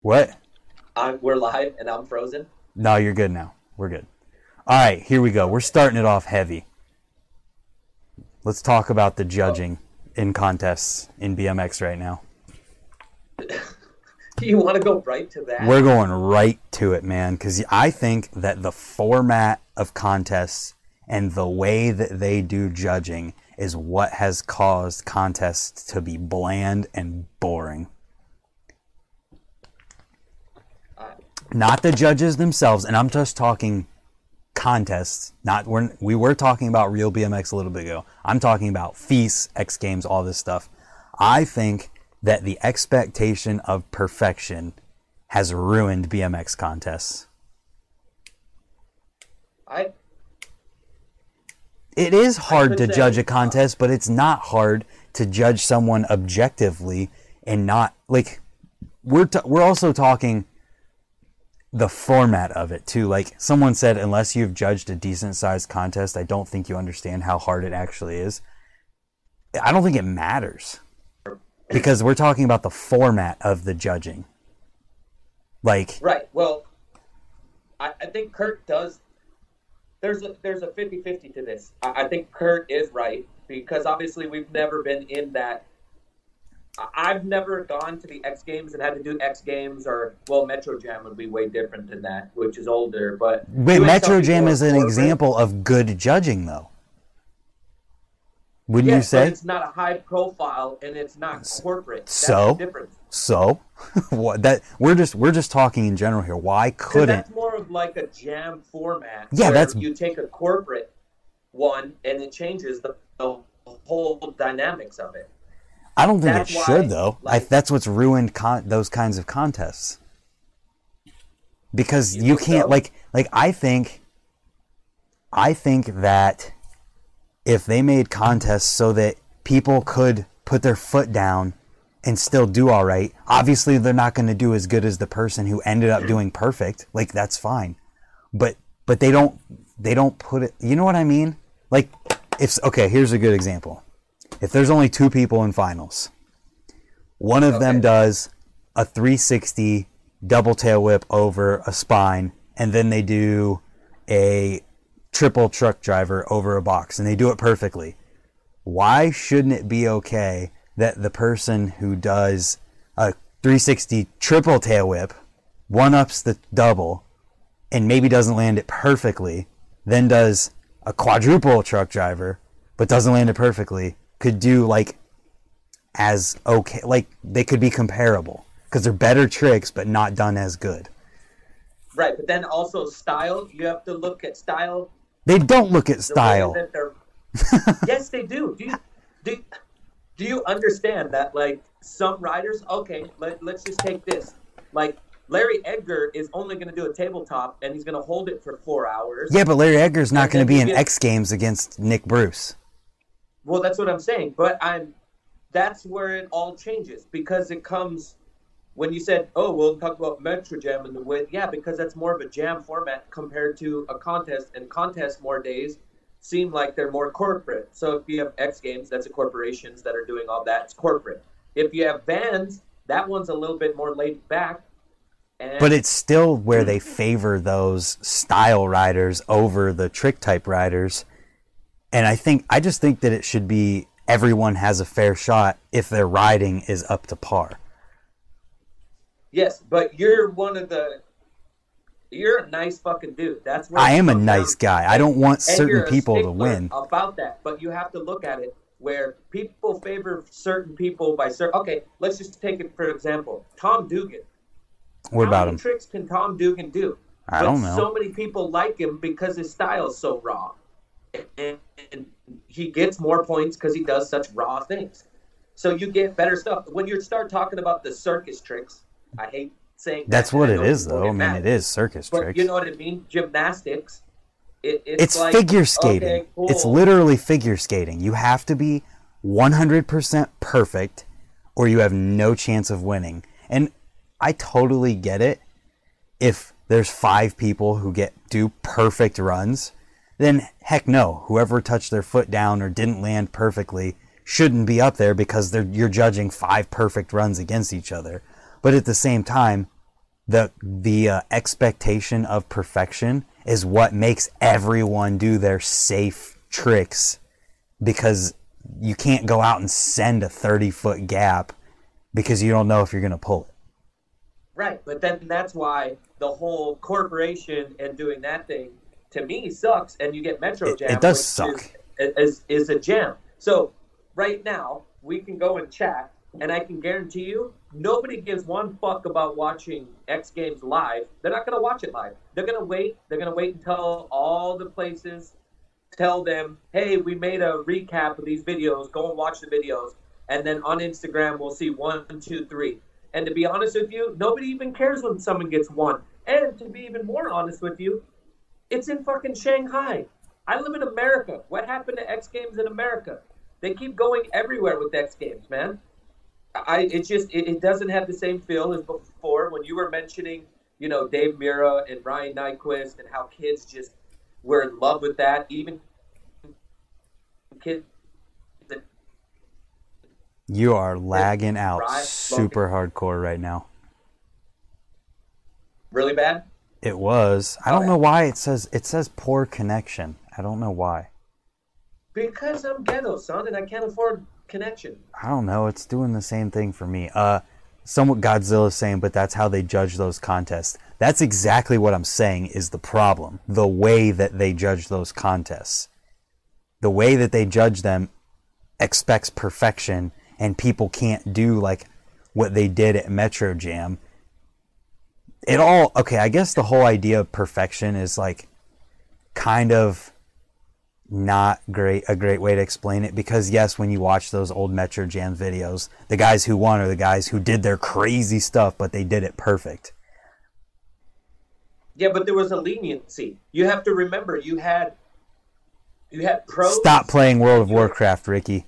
What? I'm, we're live and I'm frozen. No, you're good now. We're good. All right, here we go. We're starting it off heavy. Let's talk about the judging in contests in BMX right now. Do you want to go right to that? We're going right to it, man, because I think that the format of contests and the way that they do judging is what has caused contests to be bland and boring. Not the judges themselves, and I'm just talking contests. Not we're, we were talking about real BMX a little bit ago. I'm talking about feasts, X Games, all this stuff. I think that the expectation of perfection has ruined BMX contests. I It is hard to judge a contest, but it's not hard to judge someone objectively and not like we're t- we're also talking the format of it too. Like someone said, unless you've judged a decent sized contest, I don't think you understand how hard it actually is. I don't think it matters because we're talking about the format of the judging. Like right. Well, I, I think Kurt does. There's a there's a 50-50 to this. I, I think Kurt is right because obviously we've never been in that. I've never gone to the X Games and had to do X Games or well, Metro Jam would be way different than that, which is older. But doing Metro Jam is an example of good judging, though. Wouldn't you Yes, but say? it's not a high profile and it's not corporate. That's so? So, what that we're just we're just talking in general here. Why couldn't? that's more of like a jam format. Yeah, that's- you take a corporate one and it changes the, the whole dynamics of it. I don't think that's it why, should though. I, that's what's ruined con- those kinds of contests. Because You you, can't so? like like I think I think that if they made contests so that people could put their foot down and still do all right, obviously they're not going to do as good as the person who ended up doing perfect. Like that's fine. But but they don't they don't put it you know what I mean? Like if okay, here's a good example. If there's only two people in finals, one of them does a 360 double tail whip over a spine, and then they do a triple truck driver over a box, and they do it perfectly. Why shouldn't it be okay that the person who does a 360 triple tail whip one ups the double and maybe doesn't land it perfectly, then does a quadruple truck driver but doesn't land it perfectly, could do like as okay, like they could be comparable because they're better tricks but not done as good. Right, but then also style. You have to look at style. They don't look at style. they're- yes, they do. Do you, do, do you understand that? Like some riders, okay, let, let's just take this. Like Larry Edgar is only going to do a tabletop and he's going to hold it for four hours. Yeah, but Larry Edgar's not going to be in get- X Games against Nick Bruce. Well, that's what I'm saying. But I'm that's where it all changes because it comes when you said, "Oh, we'll talk about Metro Jam and the way." Yeah, because that's more of a jam format compared to a contest, and contest more days seem like they're more corporate. So if you have X Games, that's a corporations that are doing all that. It's corporate. If you have bands, that one's a little bit more laid back. And But it's still where they favor those style riders over the trick type riders. And I think I just think that it should be everyone has a fair shot if their riding is up to par. yes, but you're one of the. You're a nice fucking dude. That's what I am a nice down guy. I don't want And certain people to win. about that but you have to look at it where people favor certain people by certain okay let's just take it for example tom dugan What How about him? tricks can tom dugan do I But don't know. so many people like him because his style is so raw and, and he gets more points because he does such raw things so you get better stuff when you start talking about the circus tricks i hate saying That's and what it is, though. I mean, it is circus but tricks. you know what i mean gymnastics it, it's, it's like, figure skating. okay, cool. It's literally figure skating. You have to be 100% perfect or you have no chance of winning. And I totally get it. If there's five people who get do perfect runs, then heck no. Whoever touched their foot down or didn't land perfectly shouldn't be up there because you're judging five perfect runs against each other. But at the same time, the the uh, expectation of perfection is what makes everyone do their safe tricks because you can't go out and send a 30 foot gap because you don't know if you're going to pull it. Right, but then that's why the whole corporation and doing that thing to me sucks, and you get Metro It- Jam. it does suck. Is, is is a jam. So right now we can go and chat, and I can guarantee you nobody gives one fuck about watching X Games live. They're not gonna watch it live. They're gonna wait. They're gonna wait until all the places tell them, hey, we made a recap of these videos. Go and watch the videos. And then on Instagram, we'll see one, two, three. And to be honest with you, nobody even cares when someone gets one. And to be even more honest with you, it's in fucking Shanghai. I live in America. What happened to X Games in America? They keep going everywhere with X Games, man. I it just it, it doesn't have the same feel as before when you were mentioning, you know, Dave Mirra and Ryan Nyquist and how kids just were in love with that. Even kids You are lagging out super hardcore right now. really bad. It was. I don't know why it says it says poor connection. I don't know why. Because I'm ghetto, son, and I can't afford connection. I don't know. It's doing the same thing for me. Uh, somewhat Godzilla's saying, but that's how they judge those contests. That's exactly what I'm saying is the problem. The way that they judge those contests. The way that they judge them expects perfection, and people can't do like what they did at Metro Jam. It all, okay, I guess the whole idea of perfection is like kind of not great a great way to explain it because yes when you watch those old metro jam videos the guys who won are the guys who did their crazy stuff but they did it perfect Yeah, but there was a leniency. You have to remember, you had you had pros. stop playing world of warcraft ricky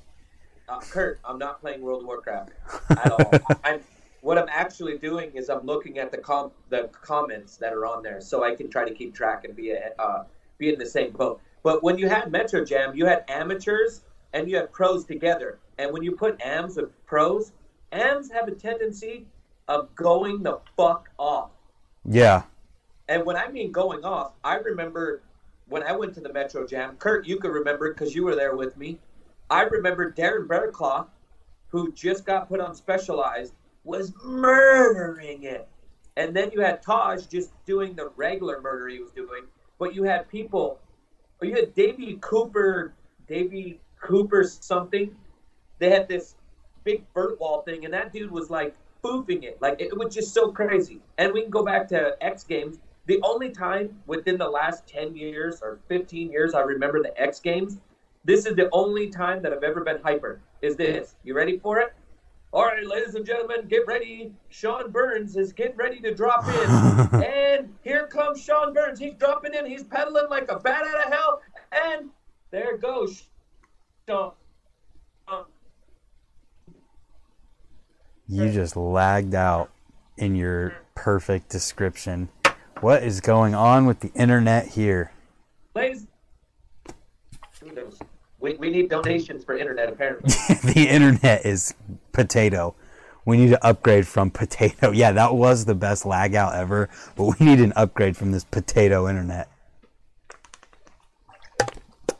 Uh, Kurt, I'm not playing World of Warcraft at all. I'm, what I'm actually doing is I'm looking at the com- the comments that are on there, so I can try to keep track and be a, uh, be in the same boat. But when you had Metro Jam, you had amateurs and you had pros together. And when you put AMs with pros, AMs have a tendency of going the fuck off. yeah And when I mean going off, I remember when I went to the Metro Jam. Kurt, you could remember because you were there with me. I remember Darren Bearclaw, who just got put on Specialized, was murdering it. And then you had Taj just doing the regular murder he was doing. But you had people, or you had Davey Cooper, Davey Cooper something. They had this big vert wall thing, and that dude was like spoofing it. Like it was just so crazy. And we can go back to X Games. The only time within the last 10 years or 15 years I remember the X Games, this is the only time that I've ever been hyper. Is this. You ready for it? All right, ladies and gentlemen, get ready. Sean Burns is getting ready to drop in. and here comes Sean Burns. He's dropping in. He's pedaling like a bat out of hell. And there goes Sean. you just lagged out in your perfect description what is going on with the internet here Ladies, we, we need donations for internet, apparently. the internet is potato. We need to upgrade from potato. Yeah, that was the best lag out ever, but we need an upgrade from this potato internet.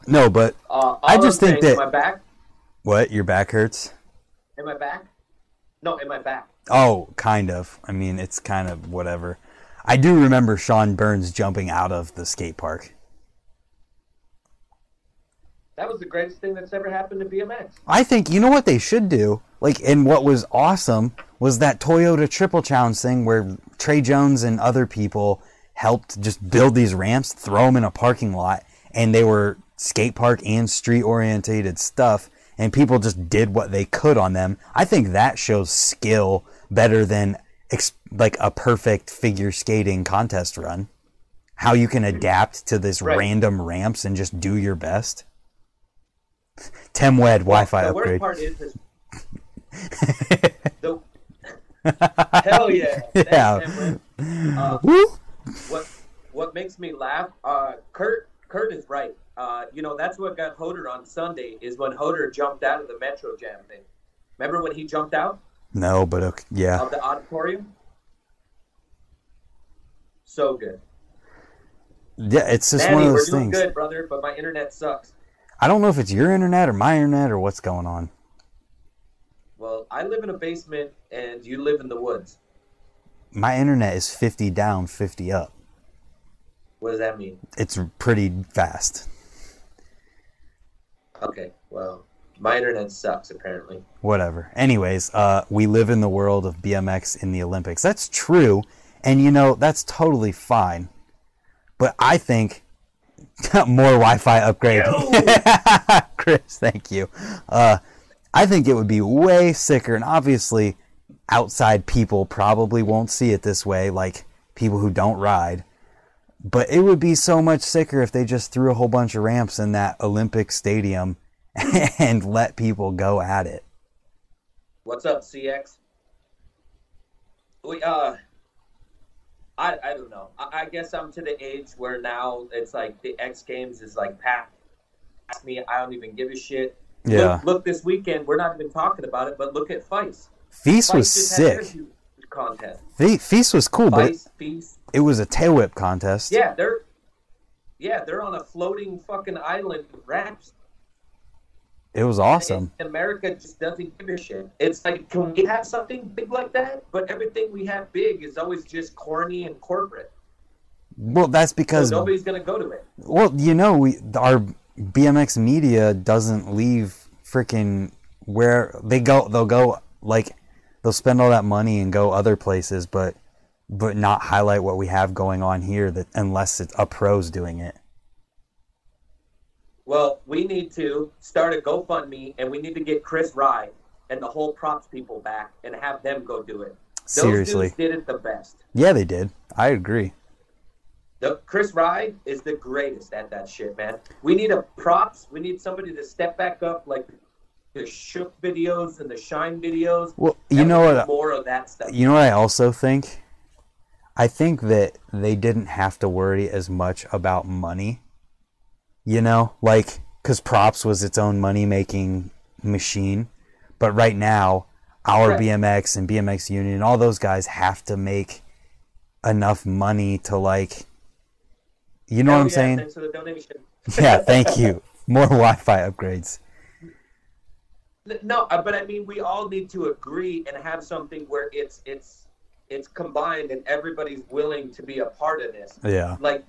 No, but Uh, I just think that- I back? what? Your back hurts? Am I back? No, am I back? Oh, kind of. I mean, it's kind of whatever. I do remember Sean Burns jumping out of the skate park. That was the greatest thing that's ever happened to BMX. I think you know what they should do. Like, and what was awesome was that Toyota Triple Challenge thing where Trey Jones and other people helped just build these ramps, throw them in a parking lot, and they were skate park and street orientated stuff, and people just did what they could on them. I think that shows skill better than ex- like a perfect figure skating contest run. How you can adapt to this Right. random ramps and just do your best. Tim Wed Wi-Fi the upgrade. worst part is, is the, hell yeah, Yeah. Uh, what what makes me laugh? Uh, Kurt Kurt is right. Uh, you know that's what got Hoder on Sunday is when Hoder jumped out of the Metro Jam thing. Remember when he jumped out No, but okay, yeah. of the auditorium? So good. Yeah, it's just Manny, one of those we're doing things. good, brother, but my internet sucks. I don't know if it's your internet or my internet or what's going on. Well, I live in a basement and you live in the woods. My internet is 50 down, 50 up. What does that mean? It's pretty fast. Okay, well, my internet sucks apparently. Whatever. Anyways, uh, we live in the world of BMX in the Olympics. That's true. And you know, that's totally fine. But I think more Wi Fi upgrade. Chris, thank you. Uh, I think it would be way sicker. And obviously, outside people probably won't see it this way, like people who don't ride. But it would be so much sicker if they just threw a whole bunch of ramps in that Olympic stadium and let people go at it. What's up, CX? We uh, I I don't know. I, I guess I'm to the age where now it's like the X Games is like past me. I don't even give a shit. Yeah. Look, look this weekend. We're not even talking about it, but look at Feist. Feast Feist was just had their sick. contest. Fe- Feast was cool, but it, Feist, Feast. it was a tail whip contest. Yeah, they're yeah they're on a floating fucking island with ramps. It was awesome. And America just doesn't give a shit. It's like, can we have something big like that? But everything we have big is always just corny and corporate. Well, that's So because nobody's gonna go to it. well, you know, we our BMX media doesn't leave freaking where they go. They'll go like they'll spend all that money and go other places, but but not highlight what we have going on here. That unless it's a pros doing it. Well, we need to start a GoFundMe, and we need to get Chris Rye and the whole props people back, and have them go do it. Those Seriously. dudes did it the best. Yeah, they did. I agree. The Chris Rye is the greatest at that shit, man. We need a props. We need somebody to step back up, like the Shook videos and the Shine videos. Well, you know what? More of that stuff. You know what I also think? I think that they didn't have to worry as much about money. You know, like because props was its own money making machine, but right now our Right. BMX and BMX Union all those guys have to make enough money to like. You know Oh, what I'm yeah, saying? Thanks for the donation. yeah, thank you. More Wi-Fi upgrades. No, uh, but I mean, we all need to agree and have something where it's it's it's combined and everybody's willing to be a part of this. Yeah. Like,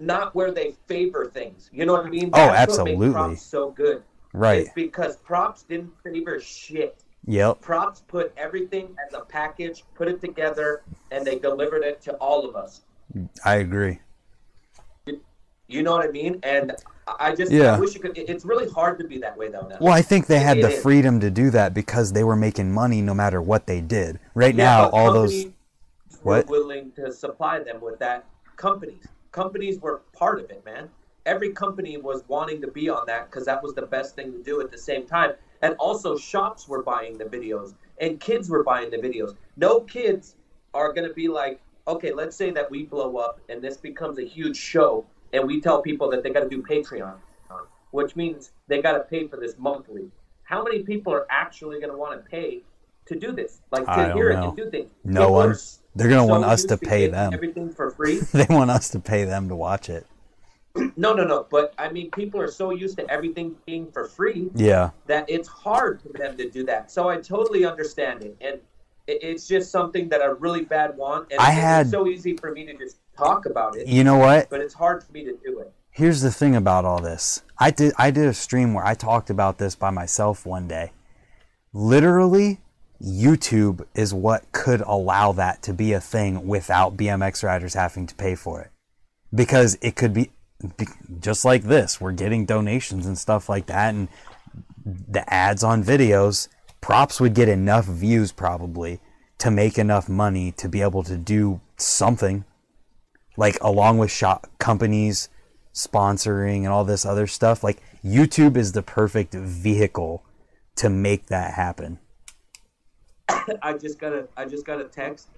not where they favor things. You know what I mean? Oh, That's what absolutely. props so good. Right. It's because props didn't favor shit. Yep. Props put everything as a package, put it together, and they delivered it to all of us. I agree. You know what I mean? And I just Yeah. I wish you could. It's really hard to be that way though now. Well, I think they had It the is. freedom to do that because they were making money no matter what they did. Right Yeah, now, all those What? were willing to supply them with that. Companies, companies were part of it, man. Every company was wanting to be on that because that was the best thing to do at the same time. And also, shops were buying the videos, and kids were buying the videos. No kids are going to be like, okay, let's say that we blow up and this becomes a huge show, and we tell people that they got to do Patreon, which means they got to pay for this monthly. How many people are actually going to want to pay to do this? Like to hear it and do things. No People one. They're gonna so want us to pay them. everything for free. they want us to pay them to watch it. No, no, no. But I mean, people are so used to everything being for free Yeah. that it's hard for them to do that. So I totally understand it, and it's just something that I really bad want. And I it's had- so easy for me to just talk about it, You know what? but it's hard for me to do it. Here's the thing about all this. I did I did a stream where I talked about this by myself one day. Literally, YouTube is what could allow that to be a thing without BMX riders having to pay for it. Because it could be be- just like this. We're getting donations and stuff like that and the ads on videos, props would get enough views probably to make enough money to be able to do something like along with shop companies sponsoring and all this other stuff like youtube is the perfect vehicle to make that happen I just got a I just got a text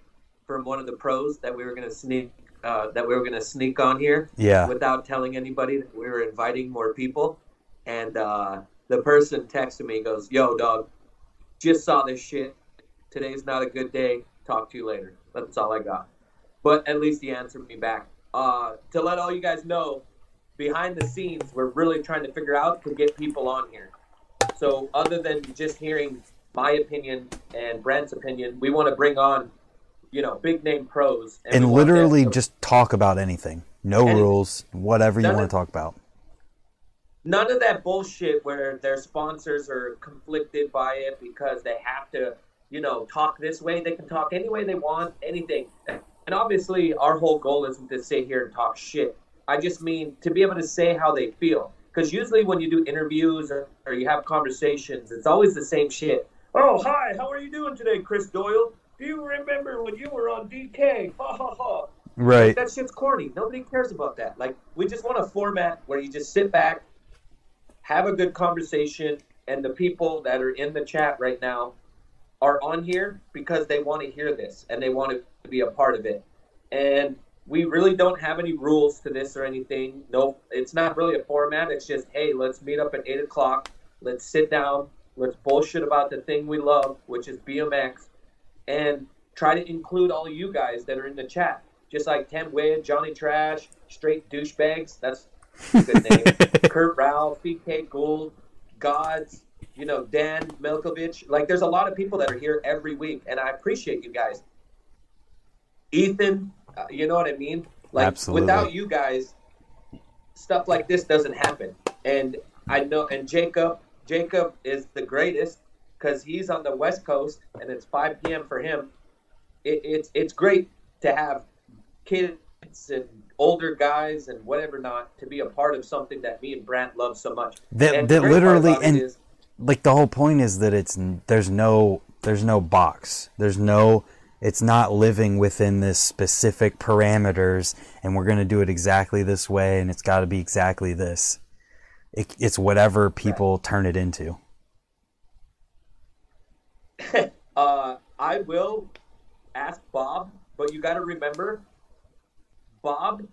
from one of the pros that we were gonna sneak uh, that we were gonna sneak on here. Yeah. Without telling anybody that we were inviting more people, and uh, the person texted me goes, "Yo, dog, just saw this shit. Today's not a good day. Talk to you later." That's all I got. but at least he answered me back. Uh, to let all you guys know, behind the scenes, we're really trying to figure out to get people on here. So other than just hearing my opinion and Brent's opinion, we want to bring on, you know, big name pros and, want literally just talk about anything. No Anything. rules, whatever you want of- to talk about. none of that bullshit where their sponsors are conflicted by it because they have to, you know, talk this way. They can talk any way they want, anything. And obviously, our whole goal isn't to sit here and talk shit. I just mean to be able to say how they feel. Because usually, when you do interviews or, or you have conversations, it's always the same shit. Oh, hi, how are you doing today, Chris Doyle? Do you remember when you were on DK? Ha ha ha. Right. That shit's corny. Nobody cares about that. Like, we just want a format where you just sit back, have a good conversation, and the people that are in the chat right now are on here because they want to hear this and they want to be a part of it. And we really don't have any rules to this or anything. No, it's not really a format. It's just, hey, let's meet up at eight o'clock. Let's sit down. Let's bullshit about the thing we love, which is BMX, and try to include all you guys that are in the chat. Just like Tim Wade, Johnny Trash, Straight Douchebags. That's a good name. Kurt Ralph, PK Gould, Gods, you know, Dan Milkovich. Like, there's a lot of people that are here every week, and I appreciate you guys. Ethan, uh, you know what I mean? Like, Absolutely. without you guys, stuff like this doesn't happen. And I know, and Jacob, Jacob is the greatest because he's on the West Coast and it's 5 p.m. for him. It, it's it's great to have kids and older guys and whatever not to be a part of something that me and Brant love so much. That- And that literally- and- is- like the whole point is that it's there's no there's no box there's no it's not living within this specific parameters and we're going to do it exactly this way and it's got to be exactly this it, it's whatever people turn it into uh, I will ask Bob, but you got to remember, Bob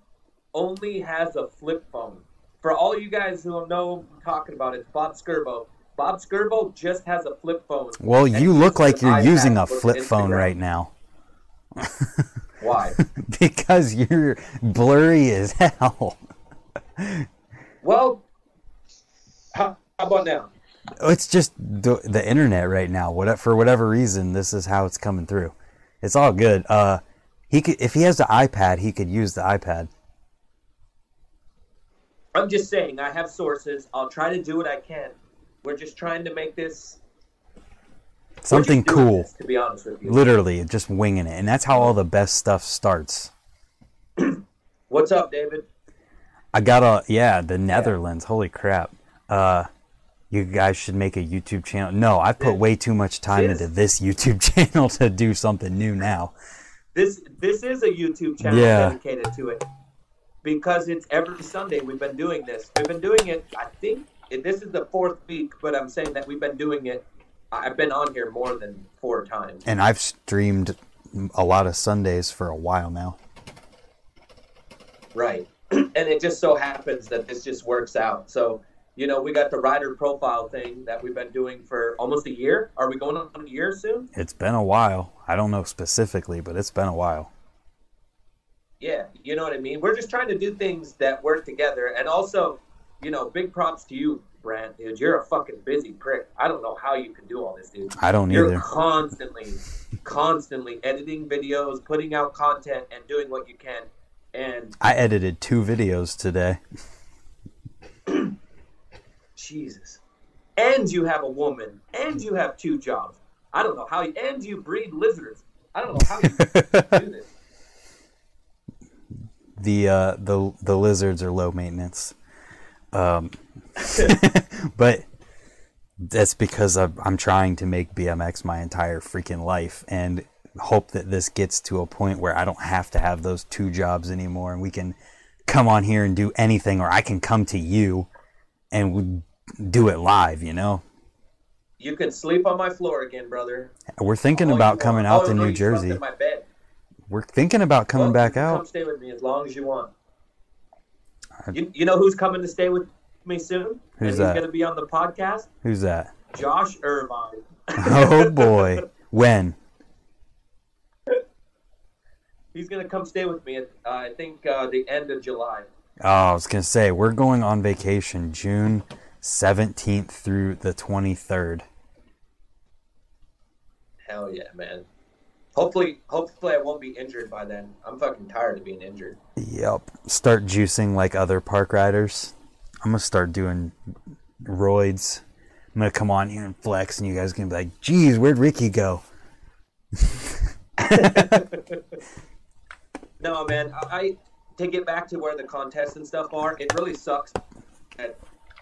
only has a flip phone. For all you guys who know I'm talking about, it's Bob Scerbo. Bob Scerbo just has a flip phone. well you look like you're using a flip phone right now Why? because you're blurry as hell well, how, about now? it's just the, the internet right now what for whatever reason this is how it's coming through it's all good uh he could if he has the ipad he could use the ipad I'm just saying, I have sources. I'll try to do what I can. We're just trying to make this something cool this, to be honest with you. literally just winging it and that's how all the best stuff starts What's up, David? i got a yeah the netherlands holy crap uh you guys should make a youtube channel no i put way too much time This- into this youtube channel to do something new now This this is a YouTube channel Yeah. dedicated to it because it's every Sunday we've been doing this. We've been doing it. I think this is the fourth week, but I'm saying that we've been doing it. I've been on here more than four times. and i've streamed a lot of sundays for a while now Right. and it just so happens that this just works out. So, you know, we got the rider profile thing that we've been doing for almost a year. Are we going on a year soon? it's been a while i don't know specifically but it's been a while Yeah, you know what I mean? We're just trying to do things that work together. And also, you know, big props to you, Brant, dude. You're a fucking busy prick. I don't know how you can do all this, dude. i don't You're either constantly, constantly editing videos, putting out content, and doing what you can. And I edited two videos today. Jesus. And you have a woman, and you have two jobs. I don't know how you, and you breed lizards. I don't know how you do this. The uh, the the lizards are low maintenance, um, but that's because I'm, I'm trying to make BMX my entire freaking life and hope that this gets to a point where I don't have to have those two jobs anymore and we can come on here and do anything or I can come to you and do it live. You know, You can sleep on my floor again, brother. we're thinking All about coming want. out to New Jersey. In my bed. We're thinking about coming Well, back you can Come out. stay with me as long as you want. You, you know who's coming to stay with me soon? Who's and that? He's going to be on the podcast. Who's that? Josh Irvine. Oh boy, when? He's gonna come stay with me at uh, I think uh, the end of July. Oh, I was gonna say we're going on vacation June seventeenth through the twenty third. Hell yeah, man. Hopefully, hopefully I won't be injured by then. I'm fucking tired of being injured. Yep. Start juicing like other park riders. I'm gonna start doing roids. I'm gonna come on here and flex, and you guys are gonna be like, "Geez, where'd Ricky go?" No, man. I, I to get back to where the contests and stuff are. It really sucks that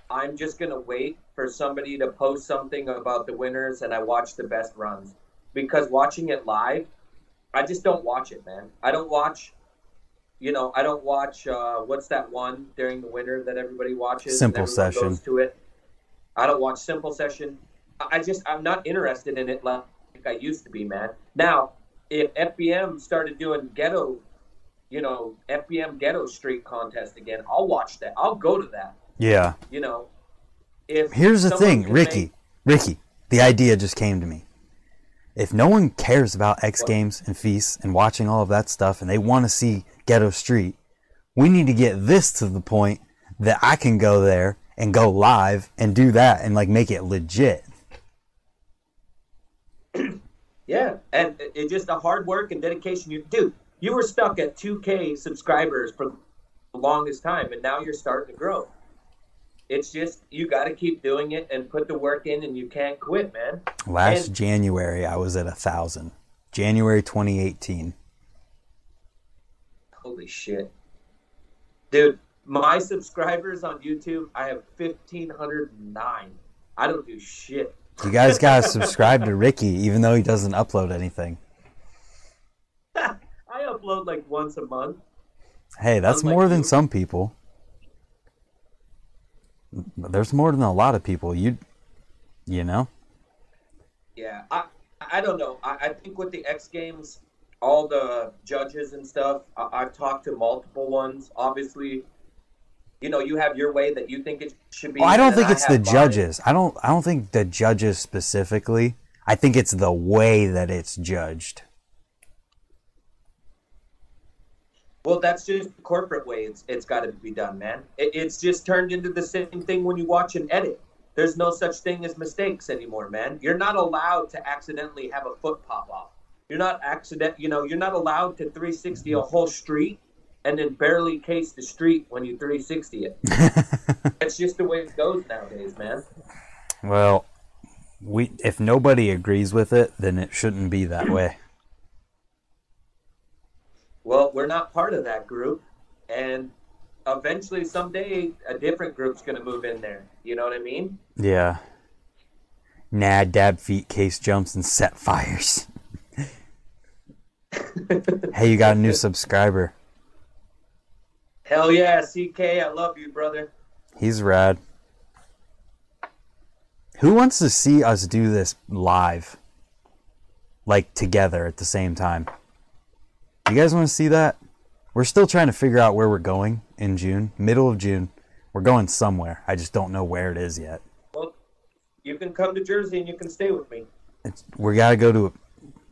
I'm just gonna wait for somebody to post something about the winners, and I watch the best runs because watching it live, I just don't watch it, man. I don't watch. You know, I don't watch. Uh, what's that one during the winter that everybody watches? Simple Session. Goes to it. I don't watch Simple Session. I just I'm not interested in it like I used to be, man. Now, if FBM started doing ghetto, you know, FBM ghetto street contest again, I'll watch that. I'll go to that. Yeah. You know, if Here's the thing, Ricky. make- Ricky, the idea just came to me. If no one cares about X What? Games and feasts and watching all of that stuff, and they want to see Ghetto Street, we need to get this to the point that I can go there and go live and do that and like make it legit. Yeah, and it's just the hard work and dedication you do. You were stuck at 2K subscribers for the longest time, and now you're starting to grow. It's just you got to keep doing it and put the work in, and you can't quit, man. Last And- January, I was at a thousand. January 2018. Holy shit, dude! My subscribers on YouTube, I have 1,509. I don't do shit. You guys gotta subscribe to Ricky, even though he doesn't upload anything. I upload like once a month. Hey, that's Unlike more than some people. There's more than a lot of people. You, you know. Yeah, I I don't know. I, I think with the X Games, all the judges and stuff, I, I've talked to multiple ones. Obviously, you know, you have your way that you think it should be. Well, I don't think it's the have judges. I don't. I don't think the judges specifically. I think it's the way that it's judged. Well, that's just the corporate way. It's it's got to be done, man. It, it's just turned into the same thing when you watch an edit. There's no such thing as mistakes anymore, man. You're not allowed to accidentally have a foot pop off. You're not accident. You know, you're not allowed to 360 a whole street and then barely case the street when you 360 it. That's just the way it goes nowadays, man. Well, we if nobody agrees with it, then it shouldn't be that way. Well, we're not part of that group, and eventually, someday, a different group's going to move in there. You know what I mean? Yeah. Nah, dab feet, case jumps, and set fires. hey, you got a new subscriber. Hell yeah, CK, I love you, brother. He's rad. Who wants to see us do this live? Like together at the same time? You guys want to see that? We're still trying to figure out where we're going in June, middle of June. We're going somewhere. I just don't know where it is yet. Well, you can come to Jersey and you can stay with me. It's, we got to go to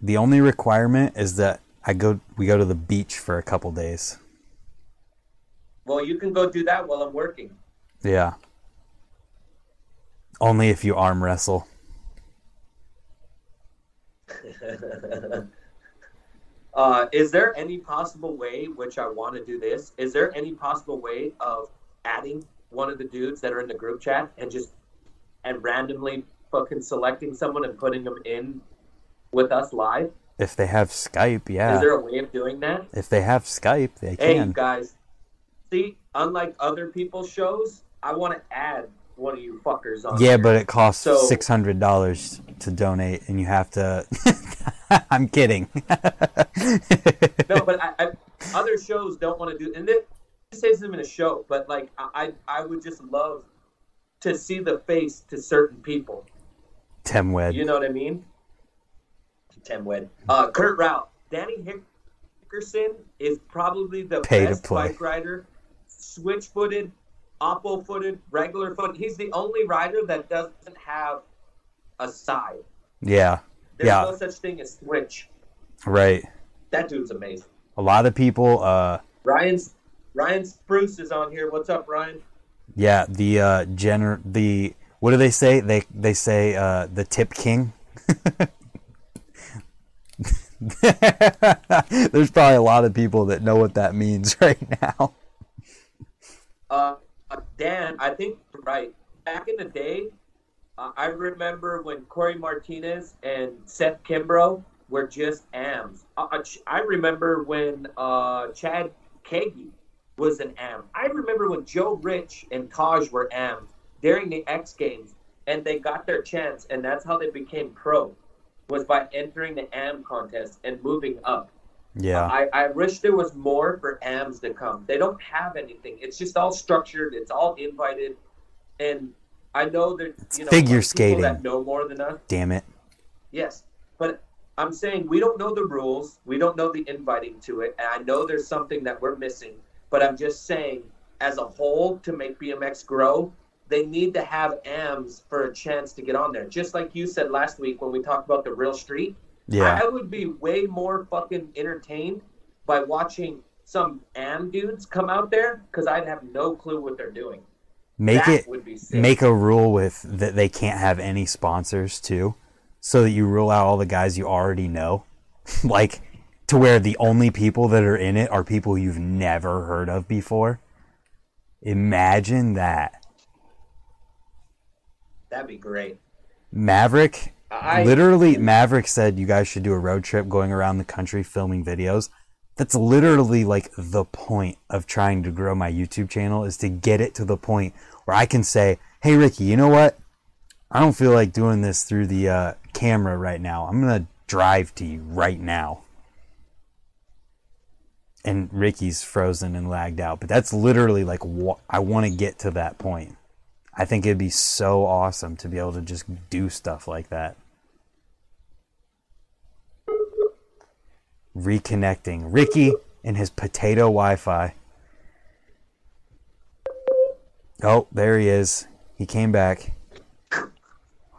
the only requirement is that I go we go to the beach for a couple days. Well, you can go do that while I'm working. Yeah. Only if you arm wrestle. Uh, is there any possible way, which I want to do this, is there any possible way of adding one of the dudes that are in the group chat and just and randomly fucking selecting someone and putting them in with us live? If they have Skype, yeah. Is there a way of doing that? if they have Skype, they Hey, can. Hey guys, see, unlike other people's shows, I want to add one of you fuckers on. Yeah, but it costs So- six hundred dollars to donate, and you have to. I'm kidding. no, but I, I, other shows don't want to do, and this, this isn't even a show, but like I, I would just love to see the face to certain people. Tim Wed. You know what I mean? Tim Wed, uh, Kurt Route, Danny Hickerson is probably the Pay best bike rider, switch-footed, oppo-footed, regular foot. He's the only rider that doesn't have a side. Yeah, There's Yeah. no such thing as switch. right. That dude's amazing. A lot of people, uh, Ryan's Ryan Spruce is on here. What's up, Ryan? yeah, the uh, gener the what do they say? They they say uh, the tip king. There's probably a lot of people that know what that means right now. Uh, Dan, I think right. Back in the day, uh, I remember when Corey Martinez and Seth Kimbrough were just AMs. Uh, uh, I remember when uh, Chad Kagy was an AM. I remember when Joe Rich and Taj were AMs during the X Games, and they got their chance, and that's how they became pro, was by entering the AM contest and moving up. Yeah, I, I wish there was more for AMs to come. They don't have anything. It's just all structured. It's all invited, and I know that It's you know figure people skating. that know more than us. damn it. Yes, but I'm saying we don't know the rules. We don't know the inviting to it, and I know there's something that we're missing. But I'm just saying, as a whole, to make BMX grow, they need to have AMs for a chance to get on there. Just like you said last week when we talked about the real street. Yeah, I would be way more fucking entertained by watching some AM dudes come out there because I'd have no clue what they're doing. make that it would be sick. make a rule with that they can't have any sponsors too, so that you rule out all the guys you already know, like to where the only people that are in it are people you've never heard of before. Imagine that. That'd be great. Maverick, I- literally, Maverick said you guys should do a road trip going around the country filming videos. That's literally like the point of trying to grow my YouTube channel is to get it to the point where I can say, "Hey, Ricky, you know what? I don't feel like doing this through the uh, camera right now. I'm gonna drive to you right now." And Ricky's frozen and lagged out, but that's literally like I want to get to that point. I think it'd be so awesome to be able to just do stuff like that. Reconnecting Ricky and his potato Wi Fi. Oh, there he is. He came back.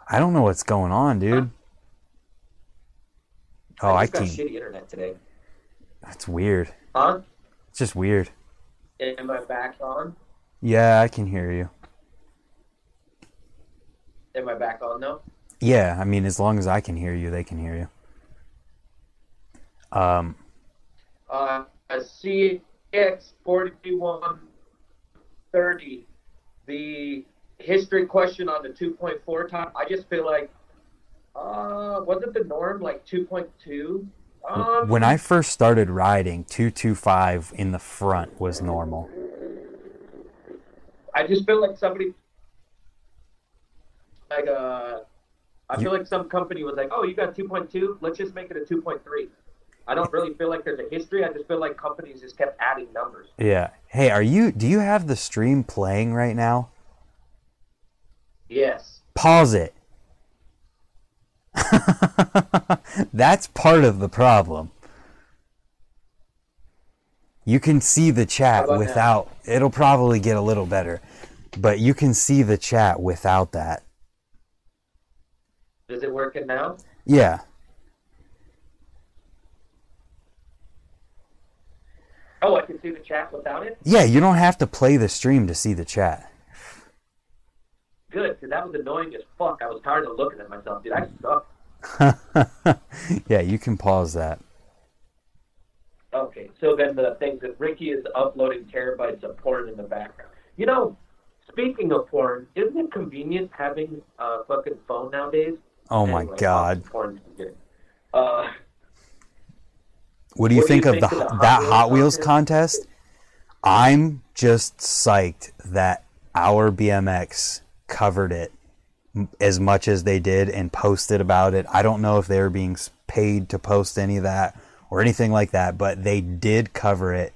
I don't know what's going on, dude. Oh, I just got can't. shitty internet today. That's weird. Huh? It's just weird. Am I back on? Yeah, I can hear you. Am I back on now? Yeah, I mean, as long as I can hear you, they can hear you. Um, Uh, a CX forty-one thirty. The history question on the two point four time. I just feel like, uh, wasn't the norm like two point two? Um, when I first started riding, 225 in the front was normal. I just feel like somebody, like uh, I feel like some company was like, oh, you got two point two. Let's just make it a two point three. I don't really feel like there's a history. I just feel like companies just kept adding numbers. Yeah. Hey, are you do you have the stream playing right now? Yes. Pause it. That's part of the problem. You can see the chat about now? without it'll probably get a little better, but you can see the chat without that. Is it working now? Yeah. Oh, I can see the chat without it. Yeah, you don't have to play the stream to see the chat. Good, because that was annoying as fuck. I was tired of looking at myself, dude. I suck. yeah, you can pause that. Okay, so then the thing that Ricky is uploading terabytes of porn in the background. You know, speaking of porn, isn't it convenient having a fucking phone nowadays? Oh my Anyway, god. Uh, What do you What do think you of the think Hot that Hot Wheels contest? contest? I'm just psyched that our BMX covered it as much as they did and posted about it. I don't know if they were being paid to post any of that or anything like that, but they did cover it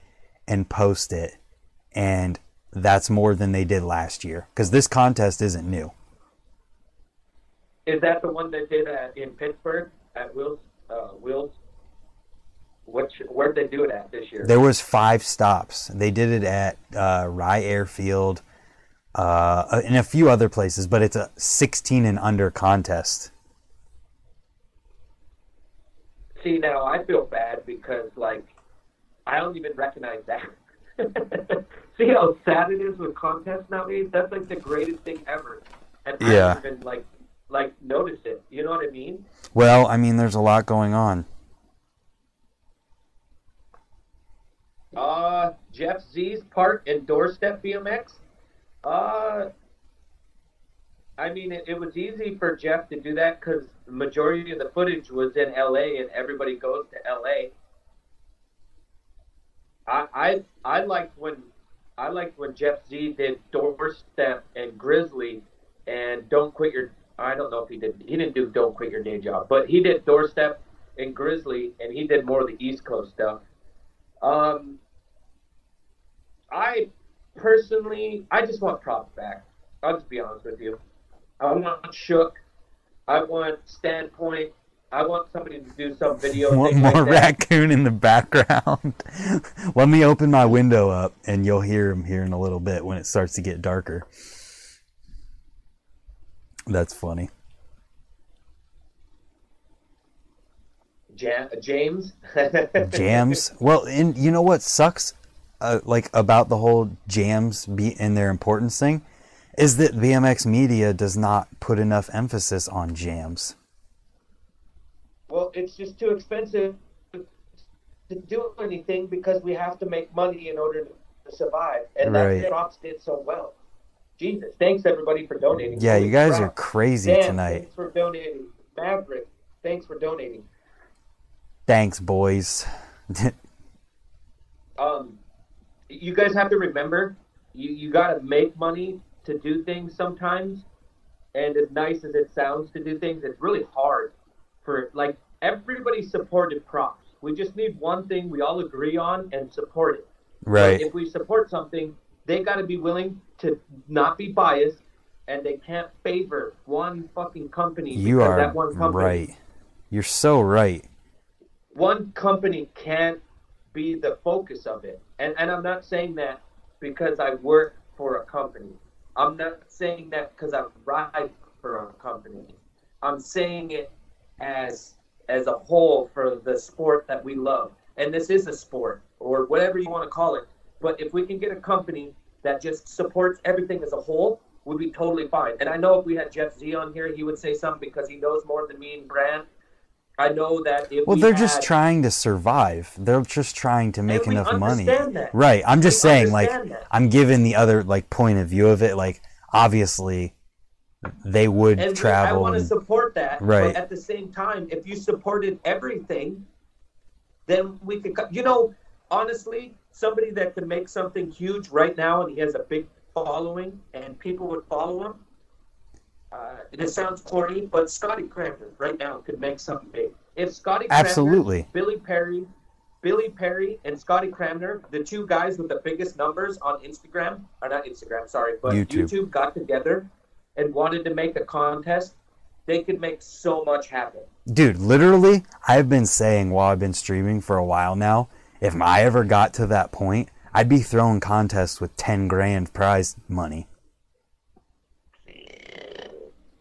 and post it, and that's more than they did last year because this contest isn't new. is that the one they did at, in Pittsburgh at Will's? Uh, Will's. Which where'd they do it at this year? There was five stops. They did it at uh, Rye Airfield, uh, and a few other places, but it's a 16 and under contest. See, now I feel bad because like I don't even recognize that. See how sad it is with contests nowadays? That's like the greatest thing ever. And I Yeah. don't even like like notice it. You know what I mean? Well, I mean, there's a lot going on. Uh, Jeff Z's part and doorstep BMX. Uh, I mean, it, it was easy for Jeff to do that because the majority of the footage was in LA, and everybody goes to LA. I I I liked when I liked when Jeff Z did doorstep and Grizzly, and don't quit your. I don't know if he did. He didn't do don't quit your day job, but he did doorstep and Grizzly, and he did more of the East Coast stuff. Um, I personally, I just want props back. I'll just be honest with you. I want Shook. I want Standpoint. I want somebody to do some video. Want more like raccoon in the background? Let me open my window up, and you'll hear him here in a little bit when it starts to get darker. That's funny. Ja- James. Jams. Well, and you know what sucks, uh, like about the whole jams be and their importance thing, is that BMX media does not put enough emphasis on jams. Well, it's just too expensive to do anything because we have to make money in order to survive, and that's Right. what Props did so well. Jesus, thanks everybody for donating. Yeah, Holy you guys crap. are crazy Dan, tonight. Thanks for donating. Maverick, thanks for donating. Thanks, boys. um, you guys have to remember, you, you got to make money to do things sometimes. And as nice as it sounds to do things, it's really hard for, like, everybody supported props. We just need one thing we all agree on and support it. But right. if we support something, they got to be willing to not be biased and they can't favor one fucking company You are that one company right. You're so right. one company can't be the focus of it. And and I'm not saying that because I work for a company. I'm not saying that because I ride for a company. I'm saying it as as a whole for the sport that we love. And this is a sport or whatever you want to call it. But if we can get a company that just supports everything as a whole, we'd be totally fine. And I know if we had Jeff Z on here, he would say something because he knows more than me and Brand. I know that Well, we they're just trying to survive. They're just trying to make enough money. that. Right. I'm just We saying, like, that. I'm giving the other like point of view of it. Like, obviously, they would and we- I want to support that. Right. But at the same time, if you supported everything, then we could. You know, honestly, somebody that could make something huge right now, and he has a big following, and people would follow him. Uh, this sounds corny, but Scotty Cranmer right now could make something big. If Scotty Absolutely. Billy Perry, Billy Perry, and Scotty Cranmer, the two guys with the biggest numbers on Instagram, or not Instagram, sorry, but YouTube. YouTube got together and wanted to make a contest, they could make so much happen. Dude, literally, I've been saying while I've been streaming for a while now, if I ever got to that point, I'd be throwing contests with 10 grand prize money.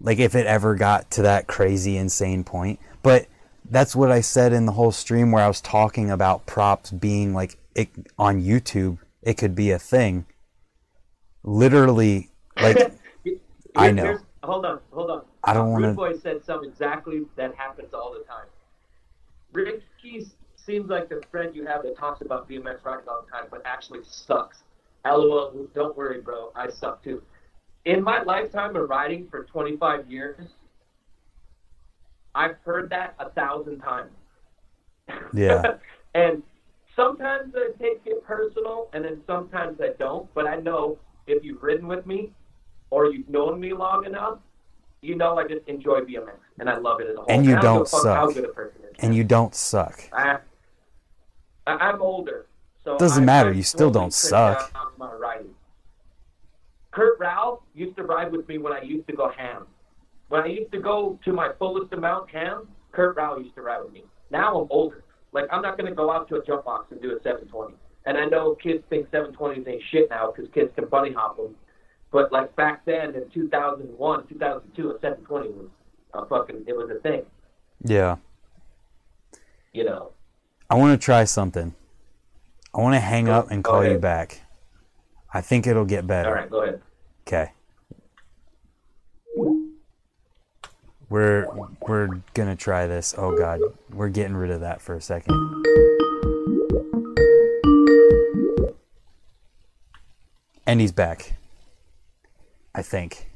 Like, if it ever got to that crazy, insane point. But that's what I said in the whole stream where I was talking about props being like it, on YouTube, it could be a thing. Literally, like, I know. here's- Hold on, hold on. I don't wanna- Boy said something exactly that happens all the time. Ricky seems like the friend you have that talks about BMX riding all the time, but actually sucks. LOL, don't worry, bro. I suck too. In my lifetime of riding for 25 years, I've heard that a thousand times. Yeah. and sometimes I take it personal, and then sometimes I don't. But I know if you've ridden with me or you've known me long enough, you know I just enjoy BMX and I love it as a whole. And you I don't, don't give how suck. good a person is. and you don't suck. I, I, I'm older, so Doesn't I- matter, you still don't suck. My riding. Kurt Rao used to ride with me when I used to go ham. When I used to go to my fullest amount ham, Kurt Rao used to ride with me. Now I'm older. Like I'm not gonna go out to a jump box and do a 720. And I know kids think 720s ain't shit now because kids can bunny hop them. But like back then in 2001, 2002, a 720 was a fucking it was a thing. Yeah. You know. I want to try something. I want to hang Go- up and call you back. I think it'll get better. All right, go ahead. Okay. We're we're gonna try this. Oh god, we're getting rid of that for a second. And he's back. I think.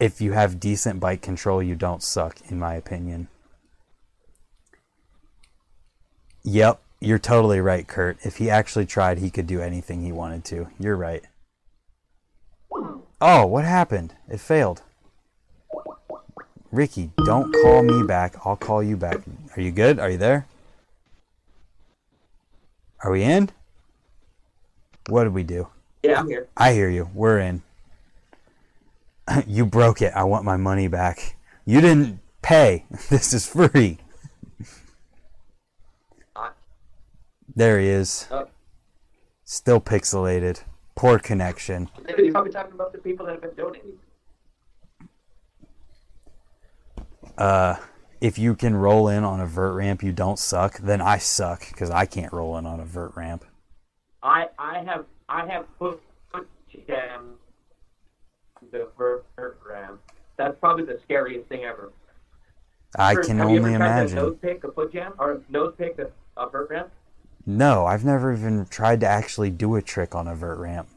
If you have decent bike control, you don't suck, in my opinion. Yep, you're totally right, Kurt. If he actually tried, he could do anything he wanted to. You're right. Oh, what happened? It failed. Ricky, don't call me back. I'll call you back. Are you good? Are you there? Are we in? What did we do? Yeah, I'm here. I hear you. We're in. you broke it. I want my money back. You didn't pay. This is free. There he is. Oh. Still pixelated. Poor connection. You're probably talking about the people that have been donating. Uh, if you can roll in on a vert ramp, you don't suck. Then I suck because I can't roll in on a vert ramp. I I have I have put put jam the vert ramp. That's probably the scariest thing ever. I can have you only ever tried to imagine. nose pick a foot jam or nose pick a, a vert ramp? No, I've never even tried to actually do a trick on a vert ramp.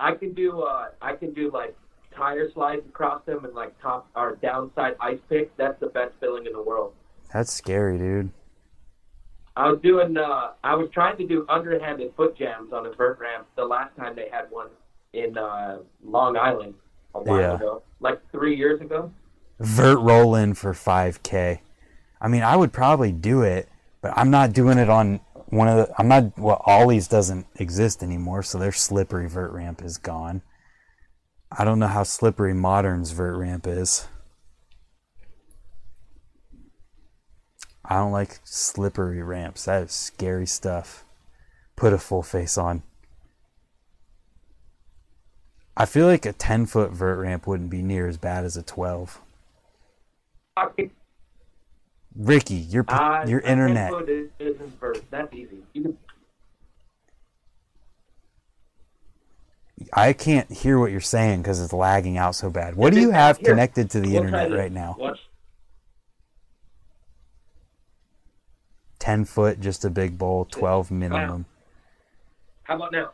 I can do uh I can do like tire slides across them and like top or downside ice pick. That's the best feeling in the world. That's scary, dude. I was doing uh I was trying to do underhanded foot jams on a vert ramp the last time they had one in uh Long Island a while Yeah. ago. Like three years ago. Vert roll in for 5K. I mean, I would probably do it, but I'm not doing it on one of the. I'm not. Well, Ollie's doesn't exist anymore, so their slippery vert ramp is gone. I don't know how slippery Modern's vert ramp is. I don't like slippery ramps. That is scary stuff. Put a full face on. I feel like a 10 foot vert ramp wouldn't be near as bad as a 12. I could- Ricky, your Uh, your internet. is- isn't. That's easy. Can, I can't hear what you're saying because it's lagging out so bad. What do you have here, connected to the we'll internet this. right now? Watch. 10 foot, just a big bowl, 12 minimum. How about now?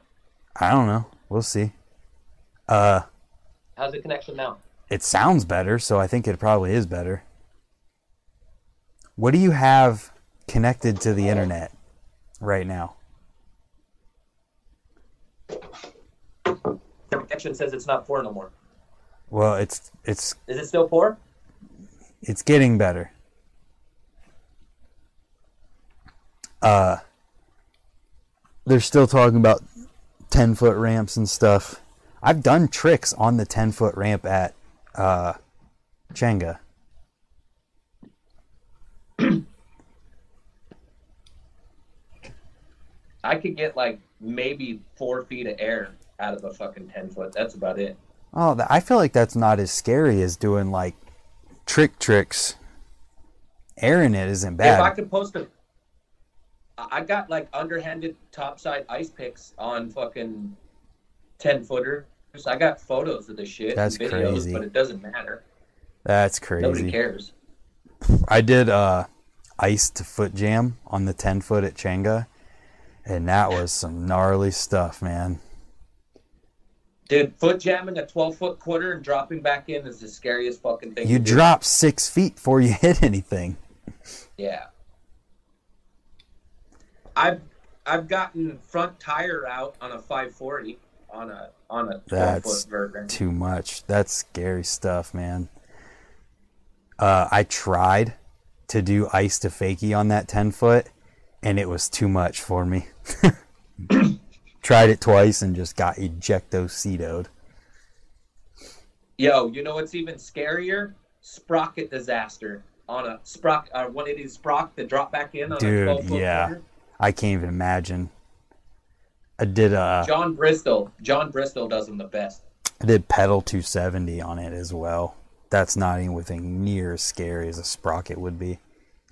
I don't know. We'll see. Uh, How's the connection now? it sounds better, so I think it probably is better. What do you have connected to the internet right now? The connection says it's not poor no more. Well, it's it's Is it still poor? it's getting better. Uh, they're still talking about 10 foot ramps and stuff. I've done tricks on the 10 foot ramp at uh, Chenga. I could get like maybe four feet of air out of a fucking ten foot. That's about it. Oh, I feel like that's not as scary as doing like trick tricks. Airing it isn't bad. If I could post a, I got like underhanded topside ice picks on fucking ten footers. I got photos of the shit. That's and videos, crazy. But it doesn't matter. That's crazy. Nobody cares. I did uh ice to foot jam on the 10 foot at Chenga, and that was some gnarly stuff, man. Dude, foot jamming a twelve foot quarter and dropping back in is the scariest fucking thing. You to do. drop six feet before you hit anything. Yeah. I've I've gotten front tire out on a 540 on a on a 12 That's foot vert ramp. too much. That's scary stuff, man. Uh, I tried to do ice to fakie on that 10 foot, and it was too much for me. tried it twice and just got ejecto-cetoed. Yo, you know what's even scarier? Sprocket disaster on a sprock uh, when it is sprock the drop back in on Dude, a yeah. quarter. I can't even imagine. I did a John Bristol. John Bristol does them the best. I did pedal 270 on it as well. That's not anything near as scary as a sprocket would be,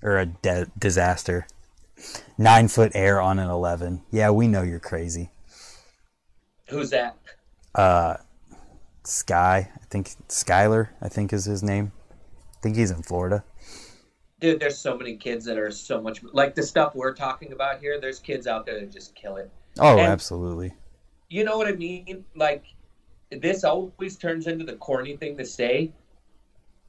or a de- disaster. Nine foot air on an 11. Yeah, we know you're crazy. Who's that? Uh, Sky, I think Skyler, I think is his name. I think he's in Florida. Dude, there's so many kids that are so much like the stuff we're talking about here. There's kids out there that just kill it. Oh, And- absolutely. You know what I mean? Like this always turns into the corny thing to say,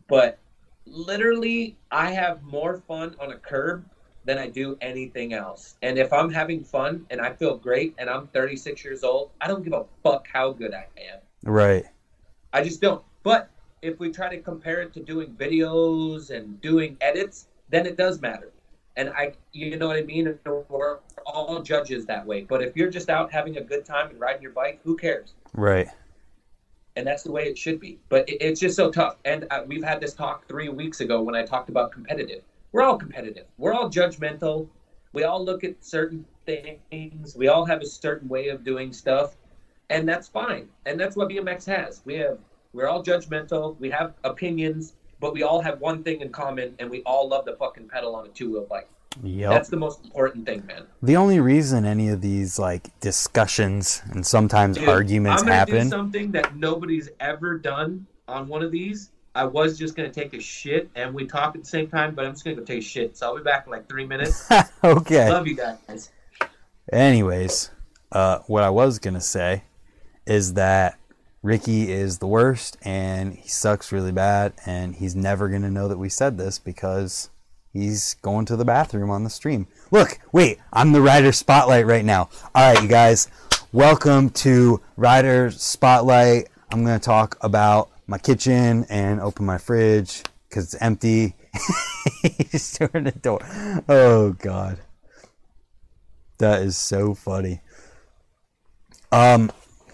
but literally, I have more fun on a curb than I do anything else. And if I'm having fun and I feel great and I'm 36 years old, I don't give a fuck how good I am. Right. I just don't. But if we try to compare it to doing videos and doing edits, then it does matter. And I, you know what I mean? We're all judges that way. But if you're just out having a good time and riding your bike, who cares? Right. And that's the way it should be. But it, it's just so tough. And uh, we've had this talk three weeks ago when I talked about competitive. We're all competitive. We're all judgmental. We all look at certain things. We all have a certain way of doing stuff, and that's fine. And that's what BMX has. We have we're all judgmental. We have opinions, but we all have one thing in common, and we all love the fucking pedal on a two wheel bike. Yep. That's the most important thing, man. the only reason any of these like discussions and sometimes Dude, arguments I'm gonna do happen. something that nobody's ever done on one of these. I was just gonna take a shit, and we talk at the same time, but I'm just gonna go take a shit. So I'll be back in like three minutes. okay. Love you guys. Anyways, uh, what I was gonna say is that Ricky is the worst, and he sucks really bad, and he's never gonna know that we said this because he's going to the bathroom on the stream. Look, wait, I'm the Rider Spotlight right now. All right, you guys, welcome to Rider Spotlight. I'm gonna talk about my kitchen and open my fridge because it's empty. he's doing the door. Oh God. That is so funny. Um,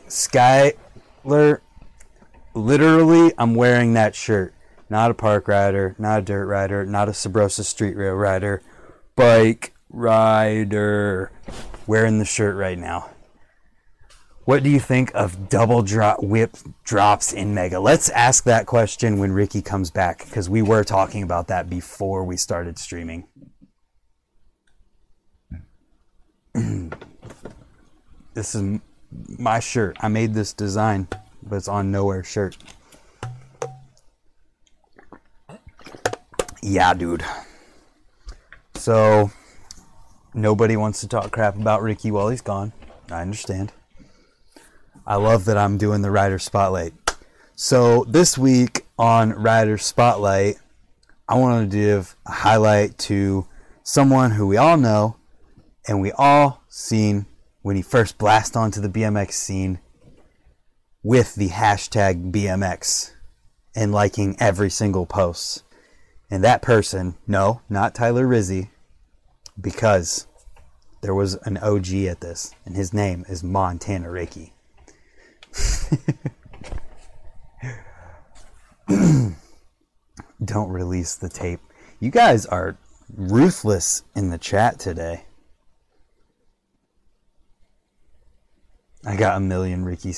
Skyler, literally, I'm wearing that shirt. Not a park rider, not a dirt rider, not a Sabrosa street rail rider, bike rider. Wearing the shirt right now. What do you think of double drop whip drops in Mega? Let's ask that question when Ricky comes back because we were talking about that before we started streaming. this is my shirt. I made this design, but it's on nowhere shirt. Yeah, dude. So nobody wants to talk crap about Ricky while he's gone. I understand. I love that I'm doing the Rider Spotlight. So this week on Rider Spotlight, I want to give a highlight to someone who we all know and we all seen when he first blast onto the BMX scene with the hashtag BMX and liking every single post. And that person, no, not Tyler Rizzi, because there was an OG at this, and his name is Montana Ricky. Don't release the tape. You guys are ruthless in the chat today. I got a million Ricky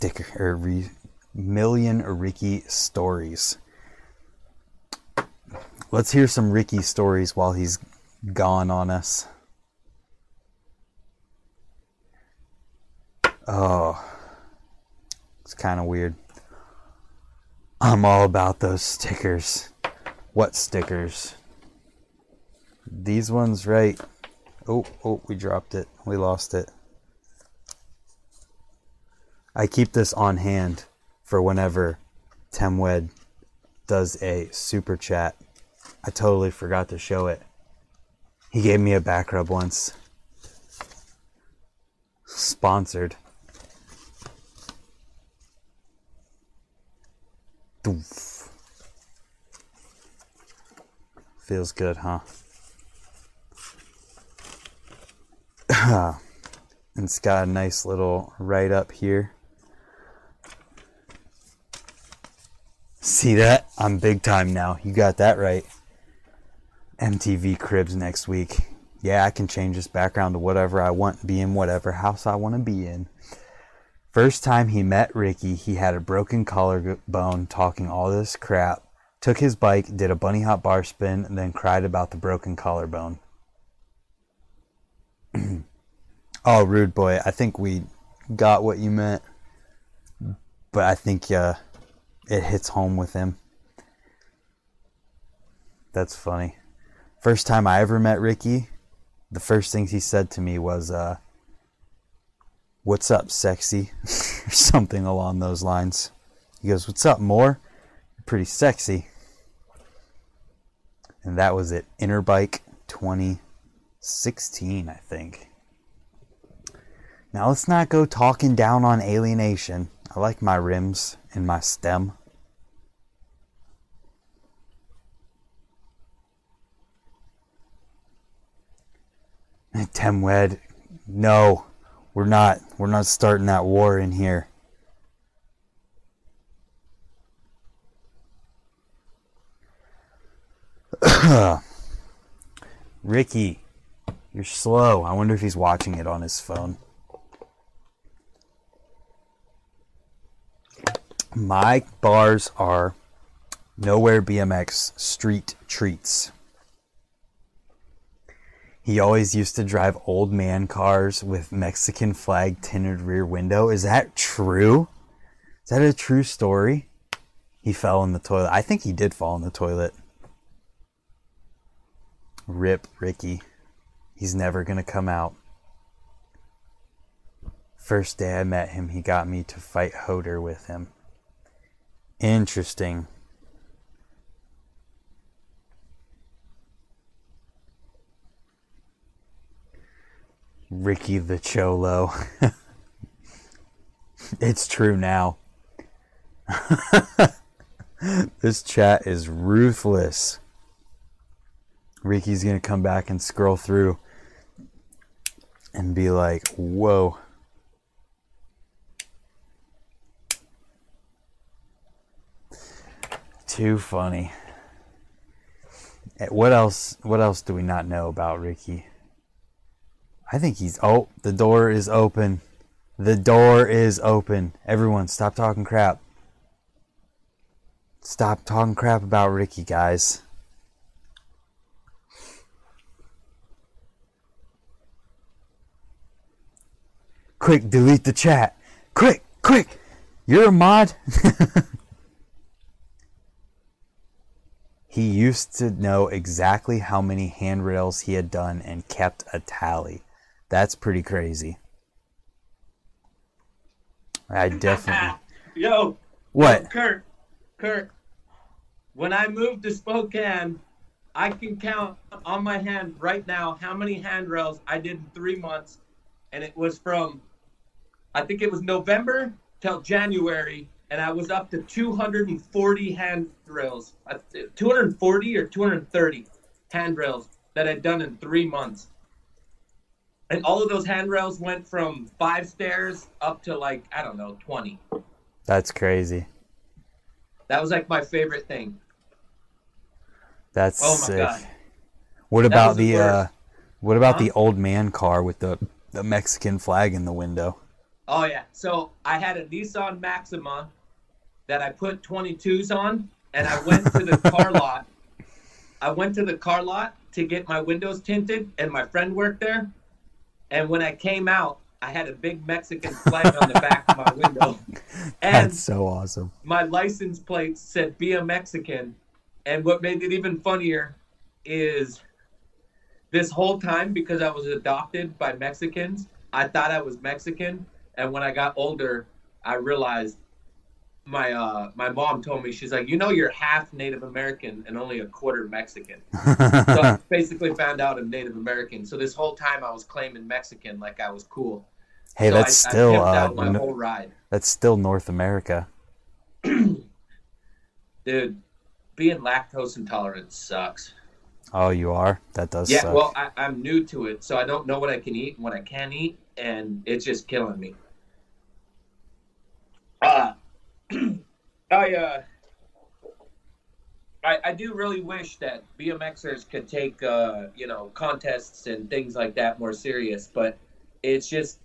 Dick or re, million Ricky stories. Let's hear some Ricky stories while he's gone on us. Oh, it's kind of weird. I'm all about those stickers. What stickers? These ones, right? Oh, oh, we dropped it. We lost it. I keep this on hand for whenever Temwed does a super chat. I totally forgot to show it. He gave me a back rub once. Sponsored. Doof. Feels good, huh? and it's got a nice little write up here. See that? I'm big time now. You got that right. MTV Cribs next week. Yeah, I can change this background to whatever I want, be in whatever house I want to be in. First time he met Ricky, he had a broken collarbone talking all this crap Took his bike, did a bunny hop bar spin, and then cried about the broken collarbone. oh, rude boy. I think we got what you meant, but I think uh, it hits home with him. That's funny. First time I ever met Ricky, the first things he said to me was, uh, What's up, sexy? or something along those lines. He goes, What's up, more? You're pretty sexy. And that was it. Interbike 2016, I think. Now let's not go talking down on alienation. I like my rims and my stem. Temwed, no, we're not. We're not starting that war in here. Ricky, you're slow. I wonder if he's watching it on his phone. My bars are Nowhere BMX Street Treats. He always used to drive old man cars with Mexican flag tinted rear window. Is that true? Is that a true story? He fell in the toilet. I think he did fall in the toilet. Rip Ricky. He's never going to come out. First day I met him, he got me to fight Hoder with him. Interesting. Ricky the Cholo. it's true now. this chat is ruthless. Ricky's going to come back and scroll through and be like, whoa. Too funny. Eh, what else what else do we not know about Ricky? I think he's. Oh, the door is open. The door is open. Everyone, stop talking crap. Stop talking crap about Ricky, guys. Quick, delete the chat. Quick, quick. You're a mod. he used to know exactly how many handrails he had done and kept a tally. That's pretty crazy. I definitely. Yo. What? Kurt. Kurt. When I moved to Spokane, I can count on my hand right now how many handrails I did in three months, and it was from, I think it was November till January, and I was up to 240 handrails, uh, 240 or 230 handrails that I'd done in three months and all of those handrails went from five stairs up to like I don't know twenty. That's crazy. That was like my favorite thing. That's oh my sick. god. What about the, the uh, what about huh? the old man car with the the Mexican flag in the window? Oh yeah. So I had a Nissan Maxima that I put 22s on, and I went to the car lot. I went to the car lot to get my windows tinted, and my friend worked there. And when I came out, I had a big Mexican flag on the back of my window. And That's so awesome. My license plate said "Be a Mexican," and what made it even funnier is this whole time because I was adopted by Mexicans, I thought I was Mexican, and when I got older, I realized my uh my mom told me she's like you know you're half Native American and only a quarter Mexican. so I basically found out I'm Native American. So this whole time I was claiming Mexican like I was cool. Hey, so that's I, still I uh, my no, whole ride. That's still North America. Dude, being lactose intolerant sucks. Oh, you are? That does. Yeah, suck. well, I, I'm new to it, so I don't know what I can eat and what I can't eat, and it's just killing me. Uh, I uh, I, I do really wish that BMXers could take uh, you know contests and things like that more serious, but it's just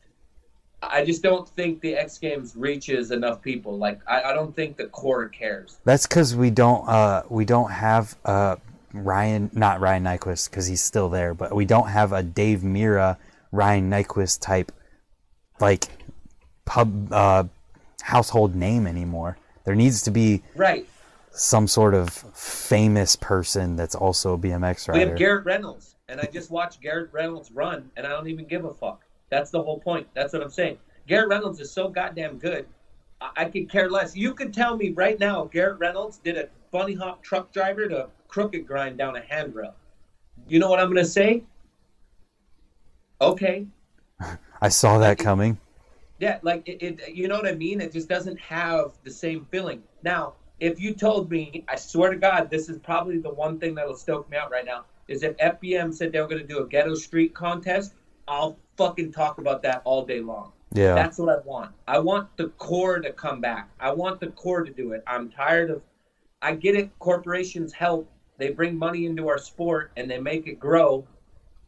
I just don't think the X Games reaches enough people. Like I, I don't think the core cares. That's because we don't uh we don't have uh Ryan not Ryan Nyquist because he's still there, but we don't have a Dave Mirra Ryan Nyquist type like pub uh household name anymore. There needs to be Right. some sort of famous person that's also a BMX rider. We have Garrett Reynolds, and I just watched Garrett Reynolds run, and I don't even give a fuck. That's the whole point. That's what I'm saying. Garrett Reynolds is so goddamn good. I, I could care less. You could tell me right now, Garrett Reynolds did a bunny hop truck driver to crooked grind down a handrail. You know what I'm gonna say? Okay, I saw that coming. Yeah, like it, it, you know what I mean? It just doesn't have the same feeling. Now, if you told me, I swear to God, this is probably the one thing that'll stoke me out right now, is if FBM said they were going to do a ghetto street contest, I'll fucking talk about that all day long. Yeah. That's what I want. I want the core to come back. I want the core to do it. I'm tired of. I get it. Corporations help. They bring money into our sport and they make it grow.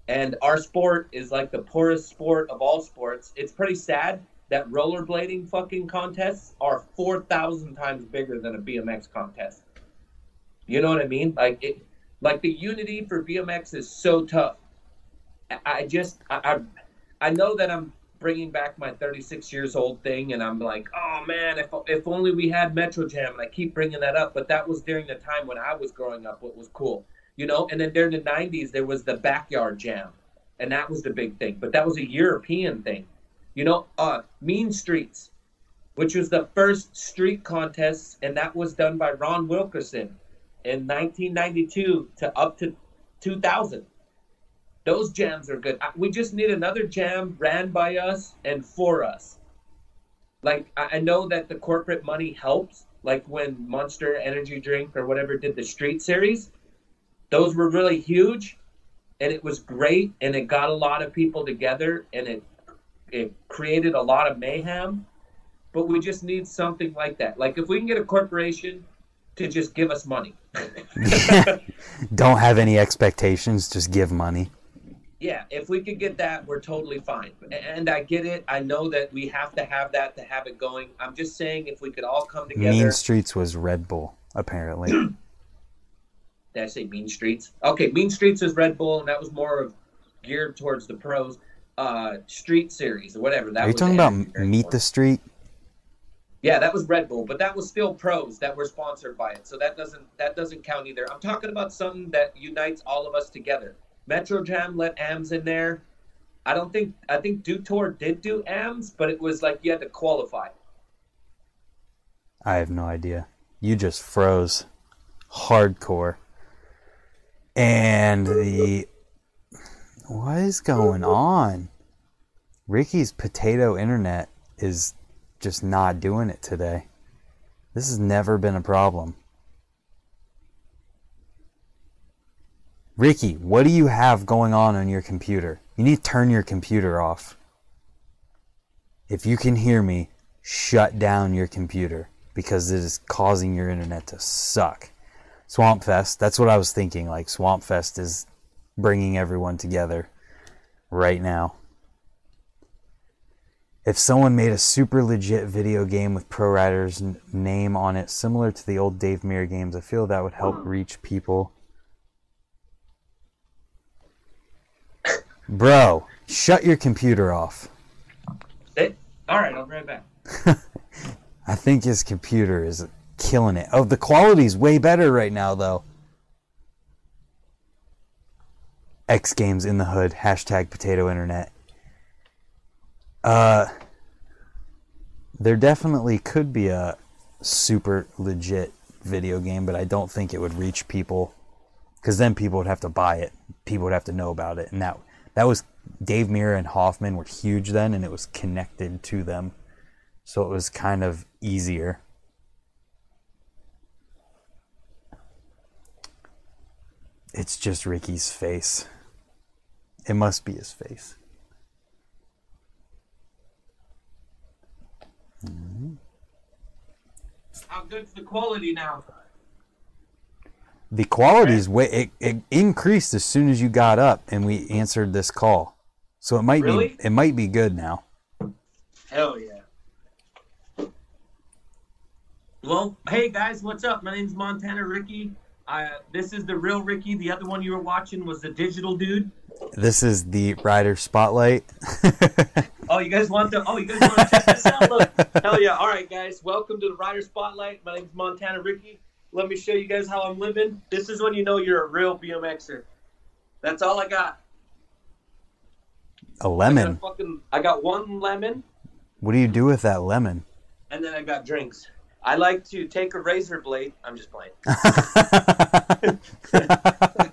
And our sport is like the poorest sport of all sports. It's pretty sad that rollerblading fucking contests are 4,000 times bigger than a BMX contest. You know what I mean? Like it, like the unity for BMX is so tough. I, just, I, I, I know that I'm bringing back my 36 years old thing, and I'm like, oh man, if if only we had Metro Jam. And I keep bringing that up, but that was during the time when I was growing up. What was cool, you know? And then during the 90s, there was the Backyard Jam, and that was the big thing. But that was a European thing, you know. Uh, Mean Streets, which was the first street contest, and that was done by Ron Wilkerson in 1992 to up to 2000. Those jams are good. We just need another jam ran by us and for us. Like I know that the corporate money helps. Like when Monster Energy Drink or whatever did the Street Series, those were really huge, and it was great, and it got a lot of people together, and it it created a lot of mayhem. But we just need something like that. Like if we can get a corporation to just give us money. Don't have any expectations, just give money. Yeah, if we could get that, we're totally fine. And I get it. I know that we have to have that to have it going. I'm just saying, if we could all come together. Mean Streets was Red Bull, apparently. Did I say Mean Streets? Okay, Mean Streets is Red Bull, and that was more of geared towards the pros. Uh, Street Series or whatever. That Are you was talking about Meet the Street? Yeah, that was Red Bull, but that was still pros that were sponsored by it. So that doesn't that doesn't count either. I'm talking about something that unites all of us together. Metro Jam let AMS in there. I don't think I think Dew Tour did do AMS, but it was like you had to qualify. I have no idea. You just froze hardcore. And the. What is going on? Ricky's potato internet is just not doing it today. This has never been a problem. Ricky, what do you have going on on your computer? You need to turn your computer off. If you can hear me, shut down your computer because it is causing your internet to suck. Swamp Fest, that's what I was thinking. Like, Swamp Fest is bringing everyone together right now. If someone made a super legit video game with Pro Rider's n- name on it, similar to the old Dave Mirra games, I feel that would help reach people. Bro, shut your computer off. Eh, all right, I'll be right back. I think his computer is killing it. Oh, the quality's way better right now, though. X Games in the Hood, hashtag potato internet. Uh, there definitely could be a super legit video game, but I don't think it would reach people because then people would have to buy it. People would have to know about it, and that that was Dave Mirra and Hoffman were huge then, and it was connected to them, so it was kind of easier. It's just Ricky's face. It must be his face. How good's the quality now? The quality's way it, it increased as soon as you got up and we answered this call. So it might Really? be it might be good now. Hell yeah. Well, hey guys, what's up? My name's Montana Ricky. I, this is the real Ricky. The other one you were watching was the digital dude. This is the rider spotlight. Oh, you guys want the? Oh, you guys want to check this out? Look, hell yeah! All right, guys, welcome to the Rider Spotlight. My name's Montana Ricky. Let me show you guys how I'm living. This is when you know you're a real BMXer. That's all I got. A I got, a lemon. fucking, I got one lemon, What do you do with that lemon? and then I got drinks. I like to take a razor blade. I'm just playing.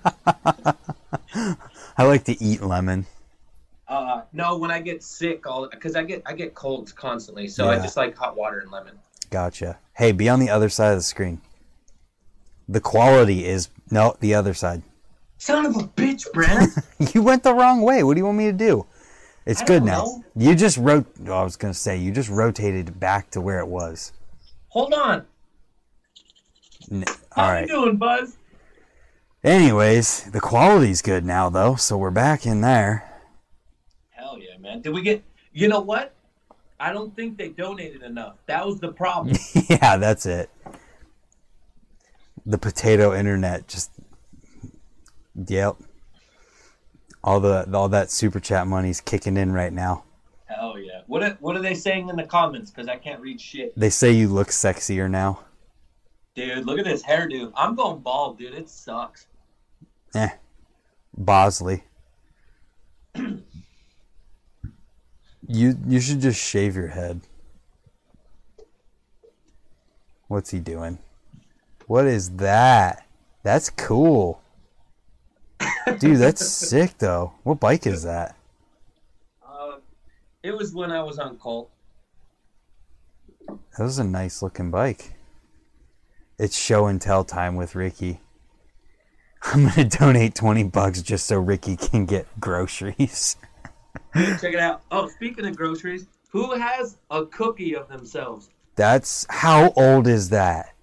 I like to eat lemon. Uh, no, when I get sick, all because I get I get colds constantly, so I just like hot water and lemon. Gotcha. Hey, be on the other side of the screen. The quality is no, the other side. Son of a bitch, Brent. You went the wrong way. What do you want me to do? It's I good now. know. You just wrote. Oh, I was gonna say you just rotated back to where it was. Hold on. How All you doing, Buzz? Anyways, the quality's good now though, so we're back in there. Hell yeah, man. Did we get? You know what? I don't think they donated enough. That was the problem. yeah, that's it. The potato internet just. Yep. All the all that super chat money's kicking in right now. Hell yeah. What are, What are they saying in the comments? Because I can't read shit. They say you look sexier now. Dude, look at this hairdo. I'm going bald, dude. It sucks. Eh. Bosley. you you should just shave your head. What's he doing? What is that? That's cool. Dude, that's sick though. What bike is that? Uh, it was when I was on Colt. That was a nice looking bike. It's show and tell time with Ricky. I'm gonna donate twenty bucks just so Ricky can get groceries. Check it out. Oh, speaking of groceries, who has a cookie of themselves? That's how old is that?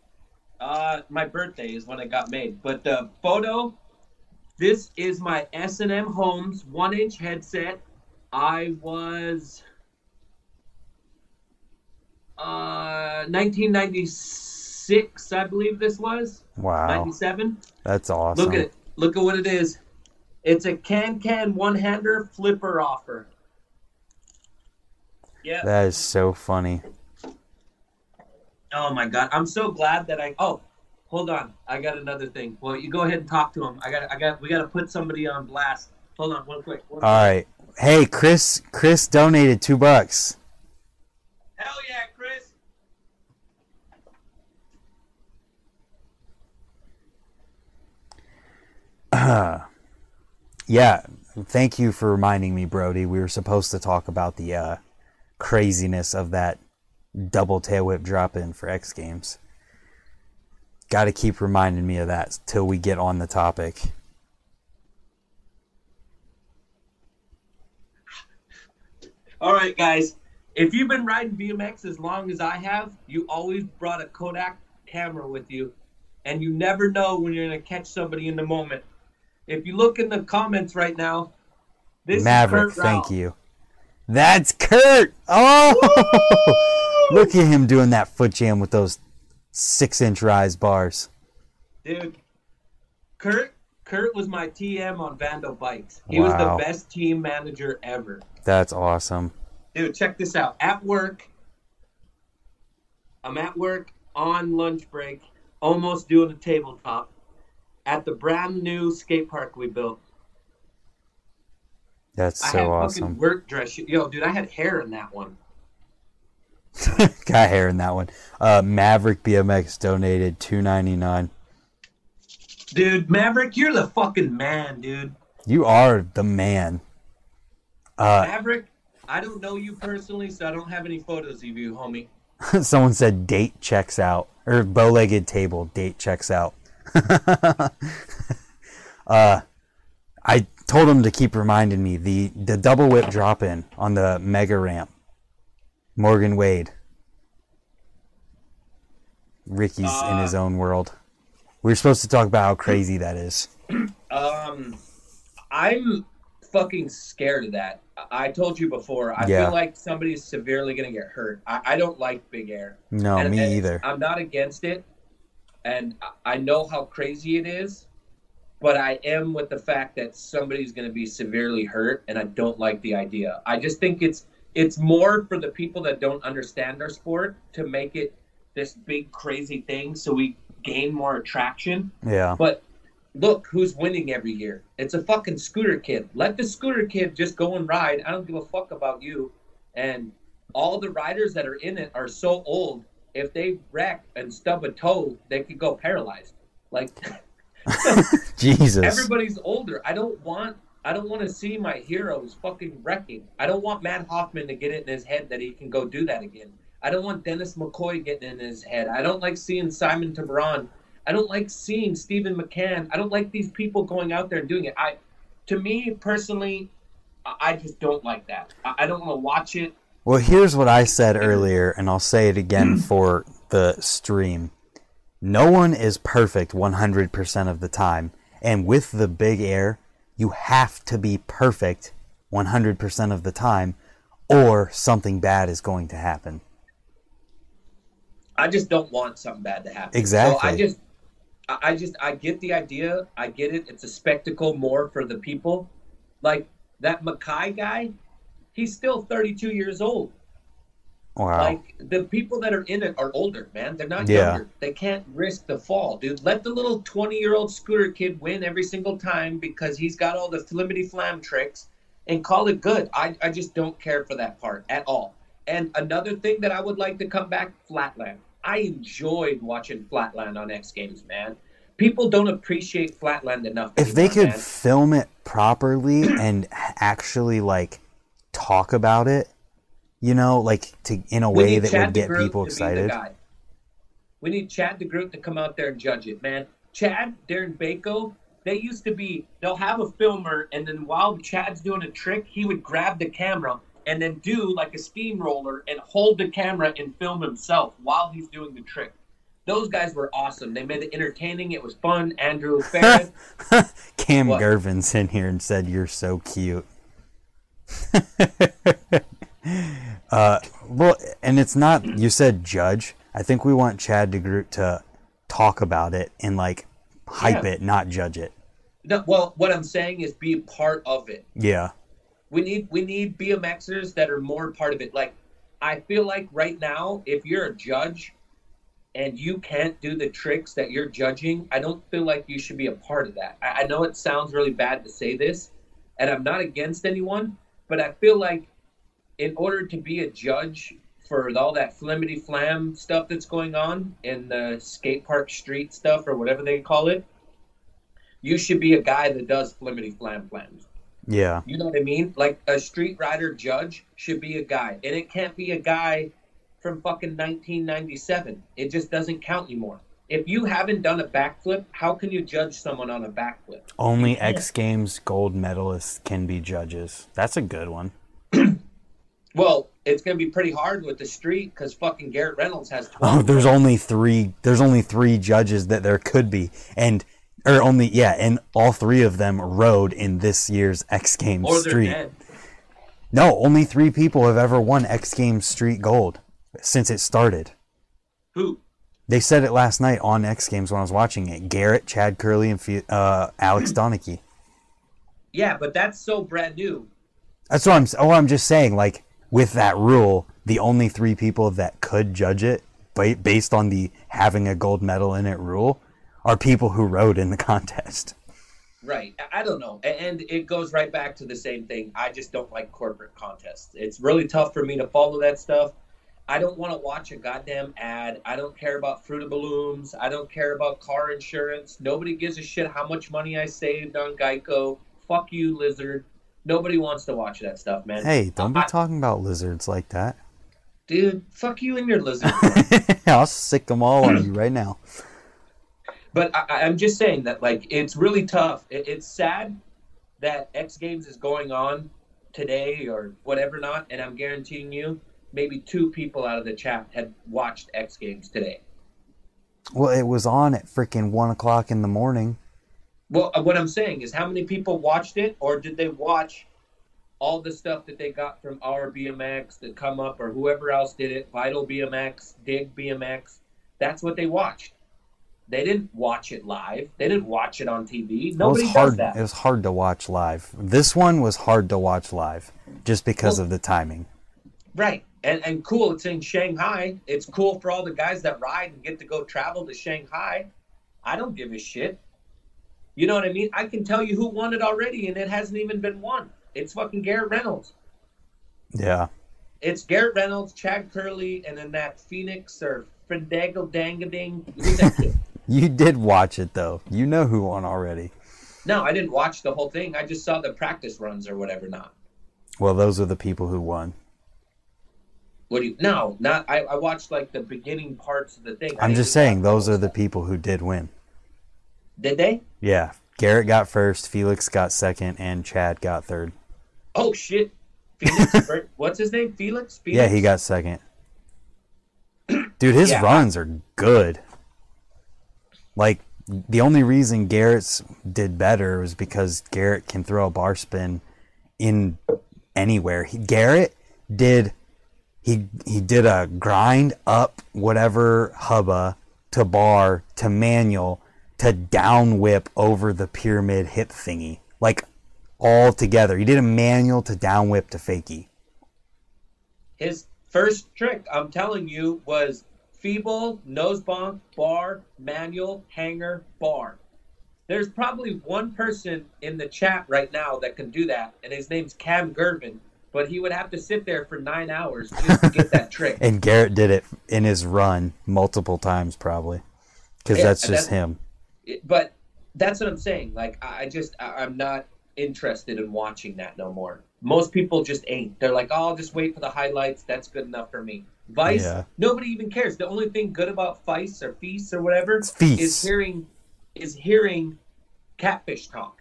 Uh, my birthday is when it got made. But the photo, this is my S&M Homes one-inch headset. I was uh 1996, I believe this was Wow, 97. That's awesome. Look at. Look at what it is. It's a can-can one-hander flipper offer. Yeah. That is so funny. Oh my god, I'm so glad that I. Oh, hold on, I got another thing. Well, you go ahead and talk to him. I got, I got, we got to put somebody on blast. Hold on, one quick. One All right. Hey, Chris. Chris donated two bucks. Hell yeah, Chris. Yeah. Thank you for reminding me, Brody. We were supposed to talk about the uh, craziness of that double tail whip drop in for X Games. Got to keep reminding me of that till we get on the topic. All right, guys. If you've been riding BMX as long as I have, you always brought a Kodak camera with you, and you never know when you're gonna catch somebody in the moment. If you look in the comments right now, this Maverick, is Kurt thank you. That's Kurt. Oh, look at him doing that foot jam with those six inch rise bars. Dude, Kurt Kurt was my TM on Vando Bikes. He Wow. was the best team manager ever. That's awesome. Dude, check this out. At work, I'm at work on lunch break, almost doing a tabletop at the brand new skate park we built. That's I had so fucking awesome. work dress. Yo, dude, I had hair in that one. Got hair in that one. Uh, Maverick BMX donated two ninety nine. Dude, Maverick, you're the fucking man, dude. You are the man. Uh, Maverick, I don't know you personally, so I don't have any photos of you, homie. someone said date checks out or bow legged table date checks out. uh, I told him to keep reminding me the the double whip drop in on the mega ramp. Morgan Wade. Ricky's in Uh, his own world. We are supposed to talk about how crazy that is. Um, I'm fucking scared of that. I told you before. I Yeah. feel like somebody's severely going to get hurt. I, I don't like big air. No, And- me and either. I'm not against it, and I- know how crazy it is, but I am with the fact that somebody's going to be severely hurt, and I don't like the idea. I just think it's it's more for the people that don't understand our sport to make it this big crazy thing, so we gain more attraction. Yeah. But look who's winning every year. It's a fucking scooter kid. Let the scooter kid just go and ride. I don't give a fuck about you. And all the riders that are in it are so old. If they wreck and stub a toe, they could go paralyzed. Like Jesus. everybody's older. I don't want I don't want to see my heroes fucking wrecking. I don't want Mat Hoffman to get it in his head that he can go do that again. I don't want Dennis McCoy getting in his head. I don't like seeing Simon Tabron. I don't like seeing Stephen McCann. I don't like these people going out there and doing it. I, to me personally, I I just don't like that. I I don't want to watch it. Well, here's what I said earlier, and I'll say it again mm. for the stream. No one is perfect 100% of the time. And with the big air, you have to be perfect 100% of the time, or something bad is going to happen. I just don't want something bad to happen. Exactly. So I just, I I just, I get the idea. I get it. It's a spectacle more for the people. Like that Mackay guy, he's still 32 years old. Wow. Like the people that are in it are older, man. They're not Yeah. younger. They can't risk the fall, dude. Let the little 20 year old scooter kid win every single time because he's got all the flimity flam tricks and call it good. I, I just don't care for that part at all. And another thing that I would like to come back Flatland. I enjoyed watching Flatland on X Games, man. People don't appreciate Flatland enough. if they could man. film it properly and actually like talk about it, you know, like to in a We way that Chad would get DeGroot people to be the excited. We need Chad DeGroot to come out there and judge it, man. Chad, Darren Bako, they used to be, they'll have a filmer, and then while Chad's doing a trick, he would grab the camera and then do like a steamroller and hold the camera and film himself while he's doing the trick. Those guys were awesome. They made it entertaining. It was fun. Andrew Ferris. Cam What? Gervin's in here and said, "You're so cute." Uh, well, and it's not. You said judge. I think we want Chad DeGroot to talk about it and like hype Yeah. it, not judge it. no, well, what I'm saying is be part of it. Yeah, we need we need BMXers that are more part of it. Like I feel like right now, if you're a judge and you can't do the tricks that you're judging, I don't feel like you should be a part of that. I, I know it sounds really bad to say this, and I'm not against anyone, but I feel like in order to be a judge for all that flimity flam stuff that's going on in the skate park street stuff or whatever they call it, you should be a guy that does flimity flam flams. yeah, You know what I mean? Like a street rider judge should be a guy, and it can't be a guy from fucking 1997. It just doesn't count anymore. If you haven't done a backflip, how can you judge someone on a backflip? only X Games gold medalists can be judges. That's a good one. Well, it's gonna be pretty hard with the street because fucking Garrett Reynolds has 12. Oh, there's only three. There's only three judges that there could be, and or only yeah, and all three of them rode in this year's X Games or Street. dead. No, only three people have ever won X Games Street Gold since it started. Who? They said it last night on X Games when I was watching it. Garrett, Chad Kerley, and uh, Alex Donnachie. Yeah, but that's so brand new. That's what I'm. Oh, I'm just saying. Like with that rule, the only three people that could judge it, based on the having a gold medal in it rule, are people who rode in the contest. Right. I don't know. And it goes right back to the same thing. I just don't like corporate contests. It's really tough for me to follow that stuff. I don't want to watch a goddamn ad. I don't care about Fruit of Balloons. I don't care about car insurance. Nobody gives a shit how much money I saved on Geico. Fuck you, Lizard. Nobody wants to watch that stuff, man. Hey, don't be I- talking about lizards like that. Dude, fuck you and your lizard. I'll sick them all on you right now. But I, I'm just saying that, like, it's really tough. It, it's sad that X Games is going on today or whatever not, and I'm guaranteeing you, maybe two people out of the chat had watched X Games today. Well, it was on at freaking one o'clock in the morning. Well, uh, what I'm saying is, how many people watched it, or did they watch all the stuff that they got from our BMX that come up or whoever else did it, Vital BMX, Dig BMX, that's what they watched. They didn't watch it live. They didn't watch it on TV. Nobody was hard. does that. It was hard to watch live. This one was hard to watch live, just because Well- of the timing. Right. And and cool, it's in Shanghai. It's cool for all the guys that ride and get to go travel to Shanghai. I don't give a shit. You know what I mean? I can tell you who won it already and it hasn't even been won. It's fucking Garrett Reynolds. Yeah, It's Garrett Reynolds, Chad Kerley, and then that Phoenix or Fandango Dangading. You did watch it though. You know who won already. No, I didn't watch the whole thing. I just saw the practice runs or whatever not. Well, those are the people who won. What do you no, not I, I watched like the beginning parts of the thing. I'm just saying those are the people who did win. Did they? Yeah, Garrett got first, Felix got second, and Chad got third. Oh shit. Felix what's his name? Felix? Felix? Yeah, he got second. Dude, his Yeah. runs are good. Like the only reason Garrett's did better was because Garrett can throw a bar spin in anywhere. He, Garrett did he he did a grind up whatever hubba to bar to manual to down whip over the pyramid hip thingy. Like all together. He did a manual to down whip to fakie. His first trick, I'm telling you, was feeble, nose bonk, bar, manual, hanger, bar. There's probably one person in the chat right now that can do that, and his name's Cam Gervin, but he would have to sit there for nine hours just to get that trick. And Garrett did it in his run multiple times, probably, because that's and just that- him. But that's what I'm saying. Like I I just I- I'm not interested in watching that no more. Most people just ain't. They're like, oh, I'll just wait for the highlights. That's good enough for me. Vice, Yeah. nobody even cares. The only thing good about Vice or Feast or whatever is hearing is hearing catfish talk.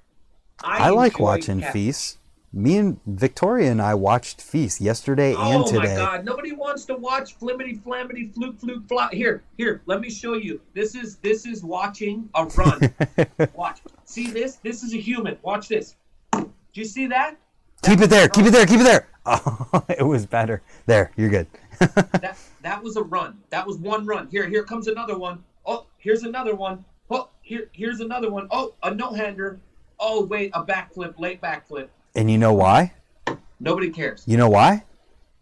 I, like watching cat- Feast. Me and Victoria and I watched Feast yesterday and today. Oh my god! Nobody wants to watch flimmity flammity fluke fluke flop. Here, here. Let me show you. This is this is watching a run. Watch. See this? This is a human. Watch this. Do you see that? keep it there, keep it there, keep it there. Oh, it was better. There, you're good. That that was a run. That was one run. Here, here comes another one. Oh, here's another one. Oh, here, here's another one. Oh, a no-hander. Oh, wait, a backflip, late backflip. And you know why? Nobody cares. You know why?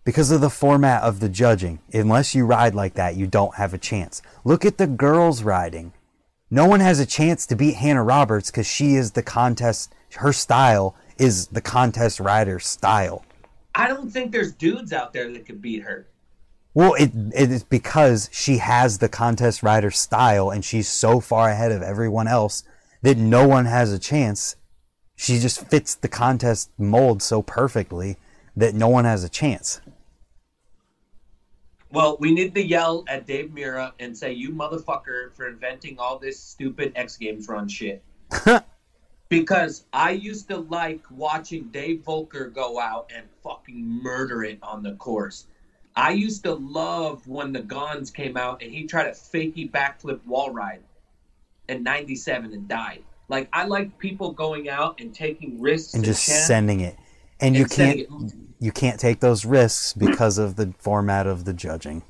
Because of the format of the judging. Unless you ride like that, you don't have a chance. Look at the girls riding. No one has a chance to beat Hannah Roberts because she is the contest. Her style is the contest rider style. I don't think there's dudes out there that could beat her. Well, it it is because she has the contest rider style and she's so far ahead of everyone else that no one has a chance. She just fits the contest mold so perfectly that no one has a chance. Well, we need to yell at Dave Mirra and say, "You motherfucker!" for inventing all this stupid X Games run shit. because I used to like watching Dave Voelker go out and fucking murder it on the course. I used to love when the Gons came out and he tried a fakey backflip wall ride in '97 and died. Like I like people going out and taking risks and just chance- sending it. And you and sending can't you can't take those risks because of the format of the judging.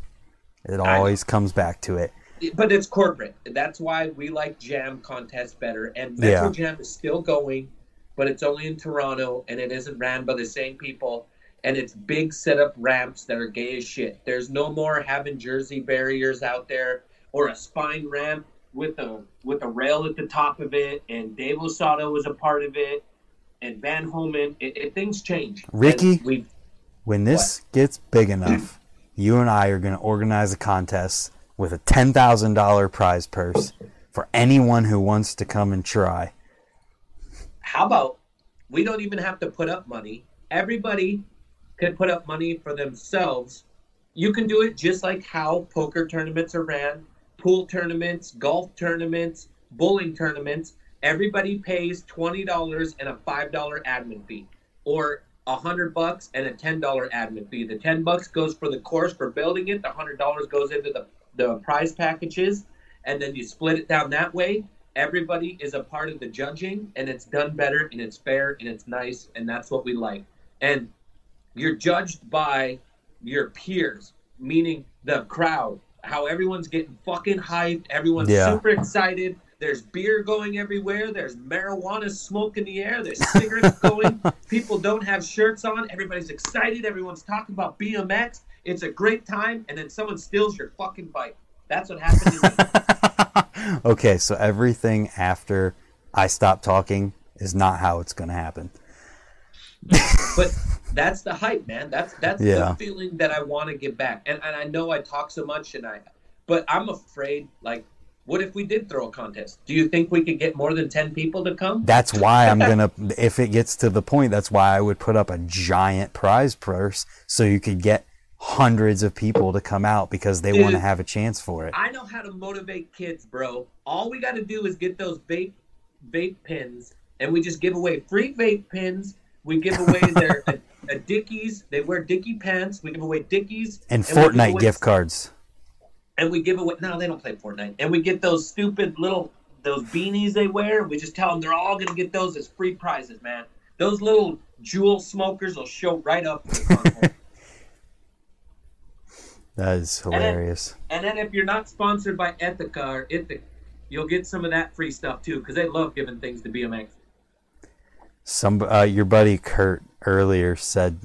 It always comes back to it. but it's corporate. That's why we like Jam contests better. And Metro Yeah. Jam is still going, but it's only in Toronto and it isn't ran by the same people. And it's big setup ramps that are gay as shit. There's no more having Jersey barriers out there or a spine ramp with a with a rail at the top of it. And Dave Losado was a part of it. And Van Homan, it, it, things change. Ricky? When this gets big enough, you and I are going to organize a contest with a $10,000 prize purse for anyone who wants to come and try. how about we don't even have to put up money? Everybody could put up money for themselves. You can do it just like how poker tournaments are ran, pool tournaments, golf tournaments, bowling tournaments. Everybody pays twenty dollars and a five dollar admin fee, or a hundred bucks and a ten dollar admin fee. The ten bucks goes for the course for building it. The hundred dollars goes into the the prize packages, and then you split it down that way. Everybody is a part of the judging, and it's done better, and it's fair, and it's nice, and that's what we like. and you're judged by your peers, meaning the crowd. How everyone's getting fucking hyped, everyone's Yeah. super excited. There's beer going everywhere. There's marijuana smoke in the air. There's cigarettes going. People don't have shirts on. Everybody's excited. Everyone's talking about BMX. It's a great time, and then someone steals your fucking bike. That's what happened okay, so everything after I stop talking is not how it's going to happen. but that's the hype, man. That's that's Yeah. the feeling that I want to get back. And and I know I talk so much, and I, but I'm afraid. Like, what if we did throw a contest? Do you think we could get more than ten people to come? That's why I'm going to, if it gets to the point, that's why I would put up a giant prize purse so you could get hundreds of people to come out because they want to have a chance for it. I know how to motivate kids, bro. All we got to do is get those vape vape pins, and we just give away free vape pins. We give away their a, a Dickies. They wear Dickie pants. We give away Dickies And give Fortnite gift cards. and we give away. No, they don't play Fortnite. And we get those stupid little those beanies they wear. We just tell them they're all gonna get those as free prizes, man. Those little Juul smokers will show right up. For the contest. That is then- hilarious. and then if you're not sponsored by Ethica or Ithic, you'll get some of that free stuff too, because they love giving things to BMX. Some uh, your buddy Kurt earlier said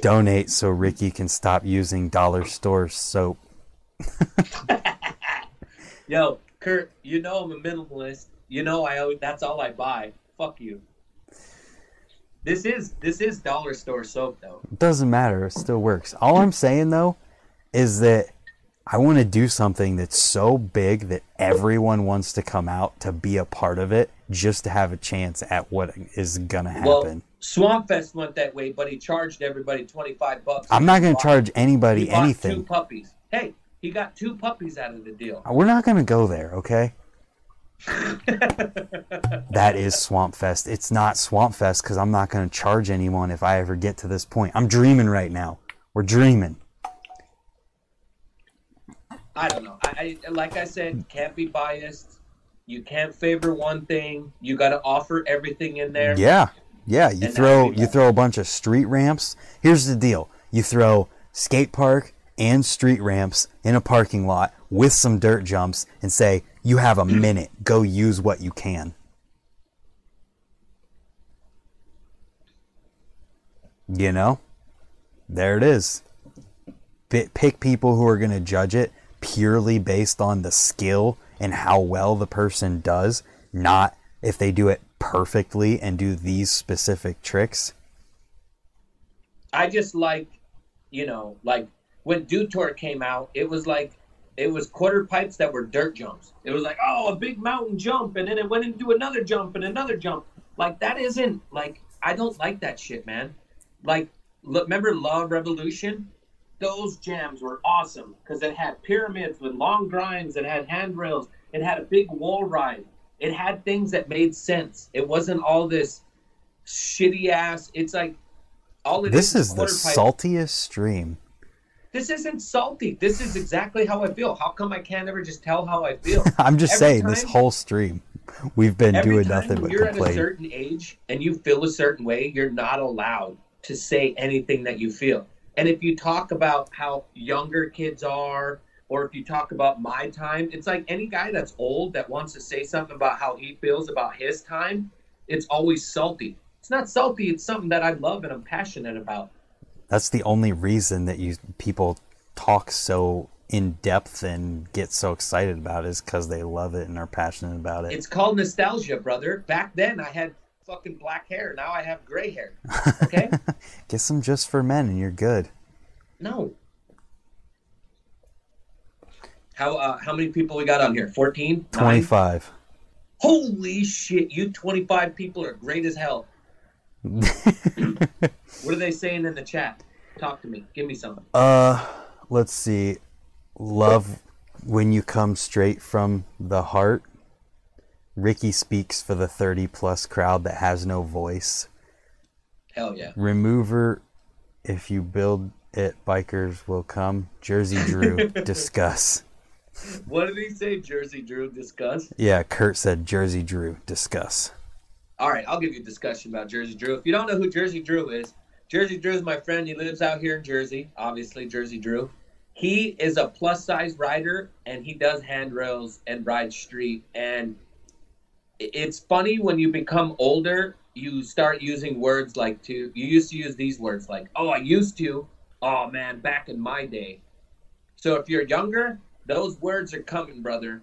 donate so Ricky can stop using dollar store soap. Yo, Kurt, you know I'm a minimalist. You know I always, that's all I buy. Fuck you. This is this is dollar store soap though. It doesn't matter. It still works. All I'm saying though is that I want to do something that's so big that everyone wants to come out to be a part of it just to have a chance at what is gonna happen. Well, Swamp Fest went that way, but he charged everybody twenty five bucks. I'm not gonna charge anybody bought Two anything. puppies. Hey, he got two puppies out of the deal. Uh, we're not gonna go there, okay? that is Swamp Fest. It's not Swamp Fest because I'm not gonna charge anyone if I ever get to this point. I'm dreaming right now. We're dreaming. I don't know. I, I like I said, can't be biased. You can't favor one thing. You got to offer everything in there. Yeah, yeah. You And throw you throw a bunch of street ramps. Here's the deal: you throw skate park and street ramps in a parking lot with some dirt jumps, and say you have a minute. Go use what you can. You know, there it is. Pick people who are going to judge it purely based on the skill and how well the person does, not if they do it perfectly and do these specific tricks. I just like, you know, like when Dew Tour came out, it was like it was quarter pipes that were dirt jumps. It was like, oh, a big mountain jump, and then it went into another jump and another jump. Like that isn't like I don't like that shit, man. Like, remember Love Revolution? Those jams were awesome because it had pyramids with long grinds, it had handrails, it had a big wall ride, it had things that made sense. It wasn't all this shitty ass. It's like all it This is the quarter pipe. saltiest stream. This isn't salty. This is exactly how I feel. How come I can't ever just tell how I feel? I'm just Every saying, this whole stream, we've been doing time nothing but you're at a certain age and you feel a certain way, you're not allowed to say anything that you feel. And if you talk about how younger kids are, or if you talk about my time, it's like any guy that's old that wants to say something about how he feels about his time, it's always salty. It's not salty, it's something that I love and I'm passionate about. That's the only reason that you people talk so in depth and get so excited about it is because they love it and are passionate about it. It's called nostalgia, brother. Back then I had fucking black hair. Now I have gray hair. Okay? Get some just for men and you're good. no. How uh, how many people we got on here? 14? 25. Holy shit, you 25 people are great as hell. what are they saying in the chat? Talk to me. Give me something. Uh, let's see. Love when you come straight from the heart. Ricky speaks for the 30 plus crowd that has no voice. Hell yeah. Remover, if you build it, bikers will come. Jersey Drew, discuss. What did he say? Jersey Drew discuss. Yeah, Kurt said Jersey Drew, discuss. All right, I'll give you a discussion about Jersey Drew. If you don't know who Jersey Drew is, Jersey Drew is my friend. He lives out here in Jersey, obviously Jersey Drew. He is a plus size rider and he does handrails and rides street. And it's funny when you become older, you start using words like to. You used to use these words like, "Oh, I used to." Oh man, back in my day. So if you're younger, those words are coming, brother.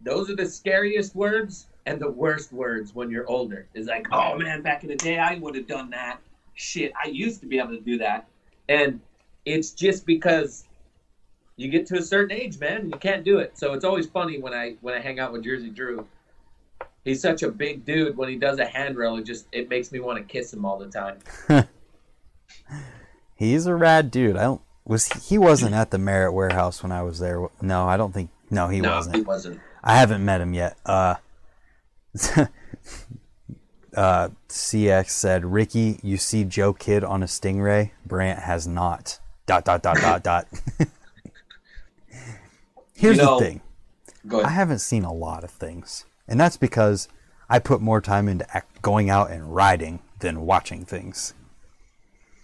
Those are the scariest words and the worst words when you're older. It's like, oh man, back in the day, I would have done that. Shit, I used to be able to do that. And it's just because you get to a certain age, man, you can't do it. So it's always funny when I when I hang out with Jersey Drew. He's such a big dude. When he does a handrail, it just it makes me want to kiss him all the time. He's a rad dude. I don't was he wasn't at the Merritt Warehouse when I was there. No, I don't think. No, he no, wasn't. he wasn't. I haven't met him yet. Uh, uh, CX said, Ricky, you see Joe Kid on a Stingray? Brant has not. Dot, dot, dot, dot, dot. Here's You know- the thing Go I haven't seen a lot of things. And that's because I put more time into going out and riding than watching things.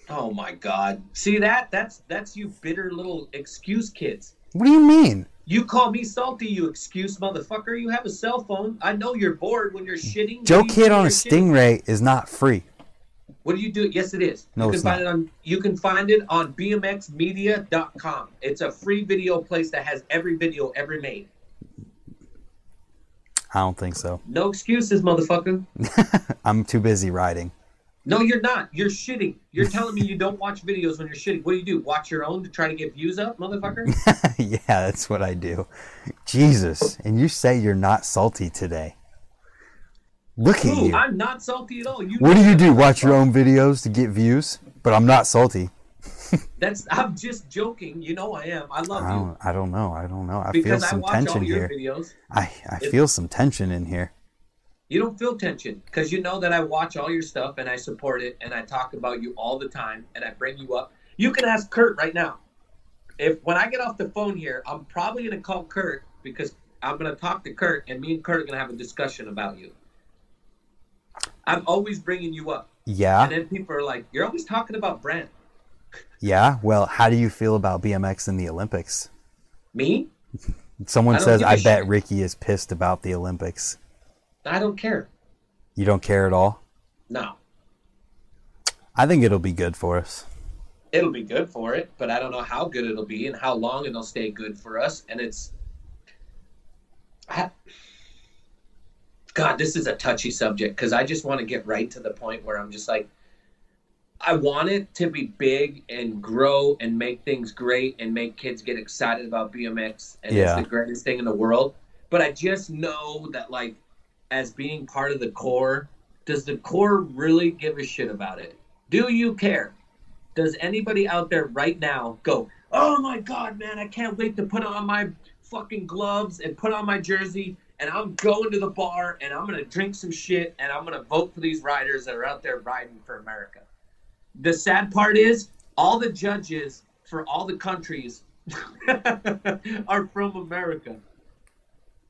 Oh my God! See that? That's that's you bitter little excuse kids. What do you mean? You call me salty, you excuse motherfucker. You have a cell phone. I know you're bored when you're shitting. Joe you do on a shitting? Stingray is not free. What do you do? Yes, it is. No, you can it's find not. it on you can find it on bmxmedia.com. It's a free video place that has every video ever made. I don't think so. No excuses, motherfucker. I'm too busy riding. No, you're not. You're shitting. You're telling me you don't watch videos when you're shitting. What do you do? Watch your own to try to get views up, motherfucker? yeah, that's what I do. Jesus. And you say you're not salty today. Look at Ooh, you. I'm not salty at all. You What do you do? Watch your own videos to get views? But I'm not salty. That's I'm just joking. You know I am. I love I you don't, I don't know. I don't know. I feel because I some watch tension here. videos. I, I feel some tension in here. You don't feel tension because you know that I watch all your stuff and I support it and I talk about you all the time and I bring you up. You can ask Kurt right now. If when I get off the phone here, I'm probably gonna call Kurt because I'm gonna talk to Kurt and me and Kurt are gonna have a discussion about you. I'm always bringing you up, Yeah, and then people are like, "You're always talking about Brent." Yeah. Well, how do you feel about BMX in the Olympics? Me? Someone I says, I bet shit." Ricky is pissed about the Olympics. I don't care. You don't care at all? No, I think it'll be good for us. it'll be good for it, but I don't know how good it'll be and how long it'll stay good for us. And it's, I, God, this is a touchy subject because I just want to get right to the point where I'm just like, I want it to be big and grow and make things great and make kids get excited about BMX and Yeah. it's the greatest thing in the world. But I just know that, like, as being part of the core, does the core really give a shit about it? Do you care? Does anybody out there right now go, oh my God, man, I can't wait to put on my fucking gloves and put on my jersey and I'm going to the bar and I'm going to drink some shit and I'm going to vote for these riders that are out there riding for America? The sad part is, all the judges for all the countries are from America.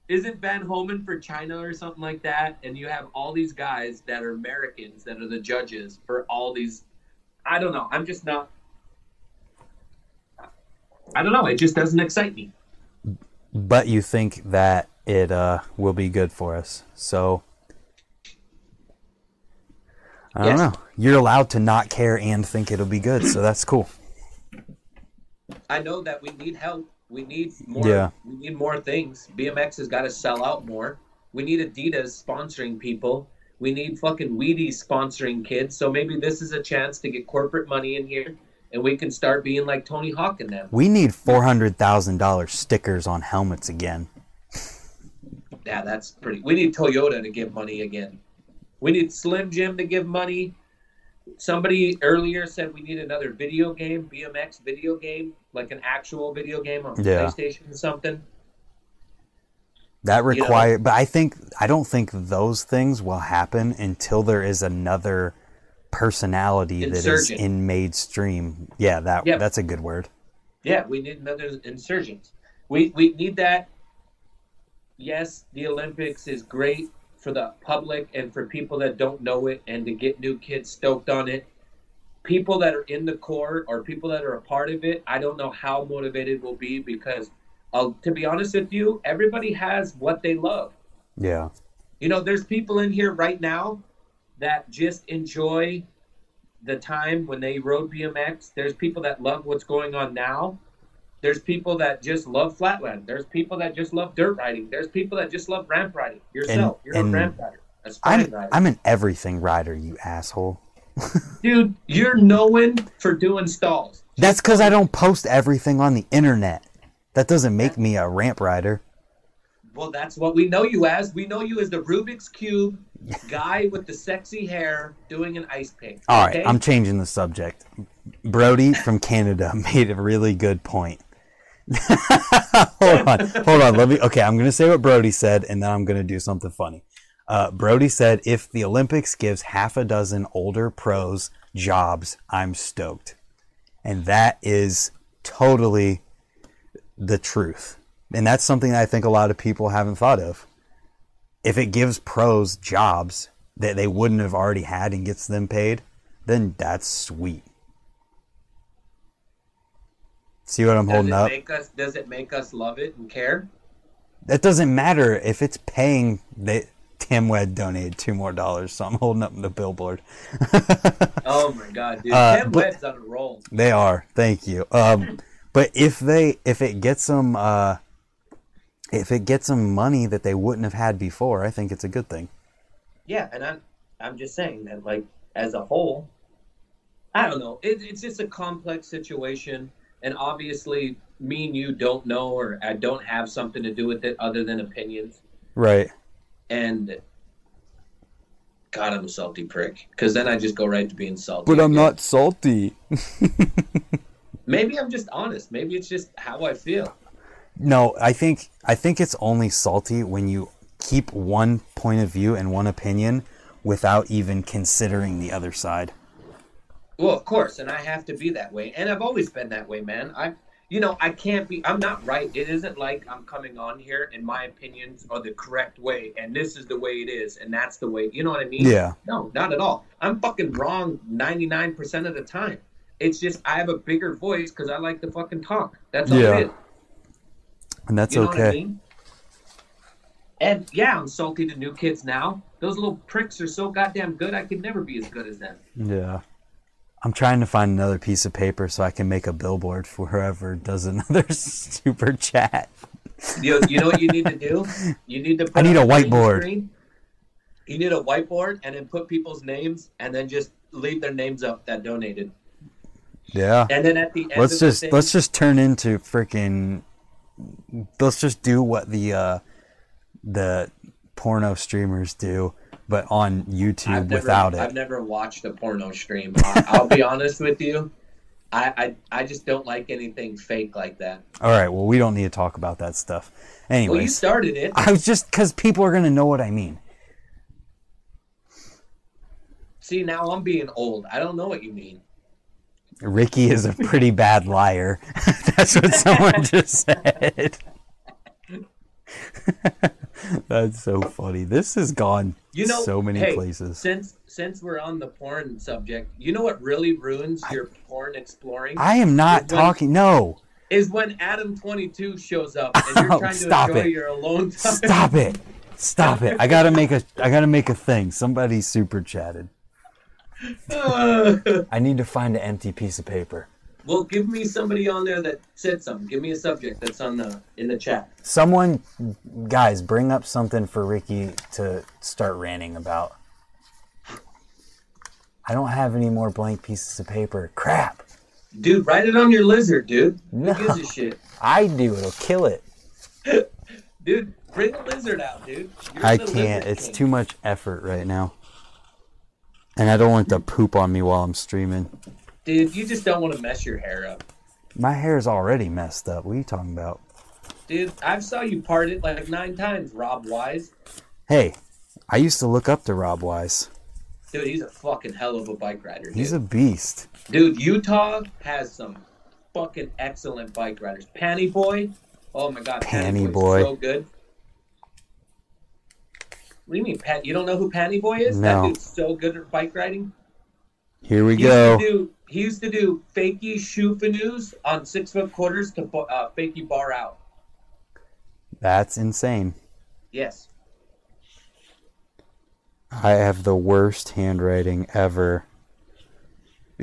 Isn't Van Homan for China or something like that? And you have all these guys that are Americans that are the judges for all these. I don't know. I'm just not. I don't know. It just doesn't excite me. But you think that it uh, will be good for us. So, I don't know. You're allowed to not care and think it'll be good. So that's cool. I know that we need help. We need more. Yeah. We need more things. BMX has got to sell out more. We need Adidas sponsoring people. We need fucking Wheaties sponsoring kids. So maybe this is a chance to get corporate money in here, and we can start being like Tony Hawk and them. We need $400,000 stickers on helmets again. Yeah, that's pretty. We need Toyota to give money again. We need Slim Jim to give money. Somebody earlier said we need another video game, BMX video game, like an actual video game on Yeah. PlayStation or something. That You know? require, but I think I don't think those things will happen until there is another personality that is in mainstream. Yeah, that Yeah. that's a good word. Yeah, we need another insurgents. We we need that. Yes, the Olympics is great for the public and for people that don't know it and to get new kids stoked on it. people that are in the court or people that are a part of it, I don't know how motivated we'll be because, uh, to be honest with you, everybody has what they love. Yeah. You know, there's people in here right now that just enjoy the time when they rode BMX. There's people that love what's going on now. There's people that just love flatland. There's people that just love dirt riding. There's people that just love ramp riding. Yourself, you're and a ramp rider, a I'm rider. I'm an everything rider, you asshole. Dude, you're known for doing stalls. That's because I don't post everything on the internet. That doesn't make me a ramp rider. Well, that's what we know you as. We know you as the Rubik's Cube guy with the sexy hair doing an ice pick. All right, okay? I'm changing the subject. Brody from Canada made a really good point. hold on, hold on. Let me. Okay, I'm gonna say what Brody said, and then I'm gonna do something funny. Uh, Brody said, "If the Olympics gives half a dozen older pros jobs, I'm stoked," and that is totally the truth. And that's something I think a lot of people haven't thought of. If it gives pros jobs that they wouldn't have already had and gets them paid, then that's sweet. See what I'm does holding it up? make us does it make us love it and care? That doesn't matter if it's paying. They, Tim Wed donated two more dollars, so I'm holding up the billboard. Oh my god, dude. Uh, Tim Webb's on a roll. They are. Thank you. Um, but if they if it gets them uh, if it gets them money that they wouldn't have had before, I think it's a good thing. Yeah, and I'm I'm just saying that like as a whole, I don't know. It, it's just a complex situation, and obviously, me and you don't know, or I don't have something to do with it other than opinions. Right. And God, I'm a salty prick. Because then I just go right to being salty. But I'm again. not salty. Maybe I'm just honest. Maybe it's just how I feel. No, I think I think it's only salty when you keep one point of view and one opinion without even considering the other side. Well, of course, and I have to be that way, and I've always been that way, man. I, you know, I can't be. I'm not right. It isn't like I'm coming on here and my opinions are the correct way, and this is the way it is, and that's the way. You know what I mean? Yeah. No, not at all. I'm fucking wrong 99% of the time. It's just I have a bigger voice because I like to fucking talk. That's all Yeah. it is. And that's You know okay. I mean? And yeah, I'm salty to new kids now. Those little pricks are so goddamn good. I could never be as good as them. Yeah. I'm trying to find another piece of paper so I can make a billboard for whoever does another super chat. You, you know what you need to do? You need to. Put I need a whiteboard. screen. You need a whiteboard and then put people's names and then just leave their names up that donated. Yeah. And then at the end, Let's of the just thing, let's just turn into freaking let's just do what the uh the porno streamers do but on YouTube I've never, without I've never watched a porno stream. I, I'll be honest with you. I, I I just don't like anything fake like that. All right, well we don't need to talk about that stuff. Well, you started it. I was just cuz people are going to know what I mean. See, now I'm being old. I don't know what you mean. Ricky is a pretty bad liar. That's what someone just said. That's so funny. This has gone You know, so many hey, places. Since since we're on the porn subject, you know what really ruins your porn exploring I am not when- talking. No, is when Adam Twenty Two shows up and you're Oh, trying to stop enjoy it. your alone time. stop it, stop it. I gotta make a. I gotta make a thing. Somebody super chatted. I need to find an empty piece of paper. Well, give me somebody on there that said something. Give me a subject that's on the in the chat. Someone, guys, bring up something for Ricky to start ranting about. I don't have any more blank pieces of paper. Crap. Dude, write it on your lizard, dude. No. Who gives a shit? I do. It'll kill it. Dude, bring the lizard out, dude. You're I can't. It's king. too much effort right now. And I don't want to poop on me while I'm streaming. Dude, you just don't want to mess your hair up. My hair's already messed up. What are you talking about? Dude, I've saw you part it like nine times, Rob Wise. Hey, I used to look up to Rob Wise. Dude, he's a fucking hell of a bike rider. Dude. He's a beast. Dude, Utah has some fucking excellent bike riders. Panty Boy, oh my god, Panty Boy's Boy. so good. What do you mean, Pat? You don't know who Panty Boy is? No. That dude's so good at bike riding. Here we He go. used to do he used to do fakey shoe canoes on six foot quarters to uh, fakey bar out. That's insane. Yes. I have the worst handwriting ever.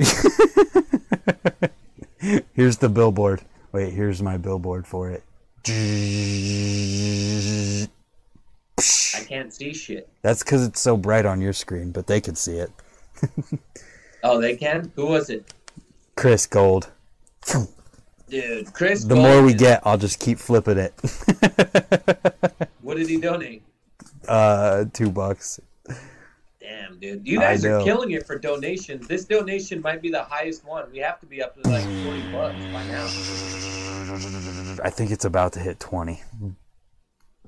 here's the billboard. Wait, here's my billboard for it. I can't see shit. That's because it's so bright on your screen, but they can see it. Oh, they can? Who was it? Chris Gold. Dude, Chris. The more we Gold. get, I'll just keep flipping it. What did he donate? uh, two bucks. Damn, dude. You guys are killing it for donations. This donation might be the highest one. We have to be up to like 40 bucks by now. I think it's about to hit 20.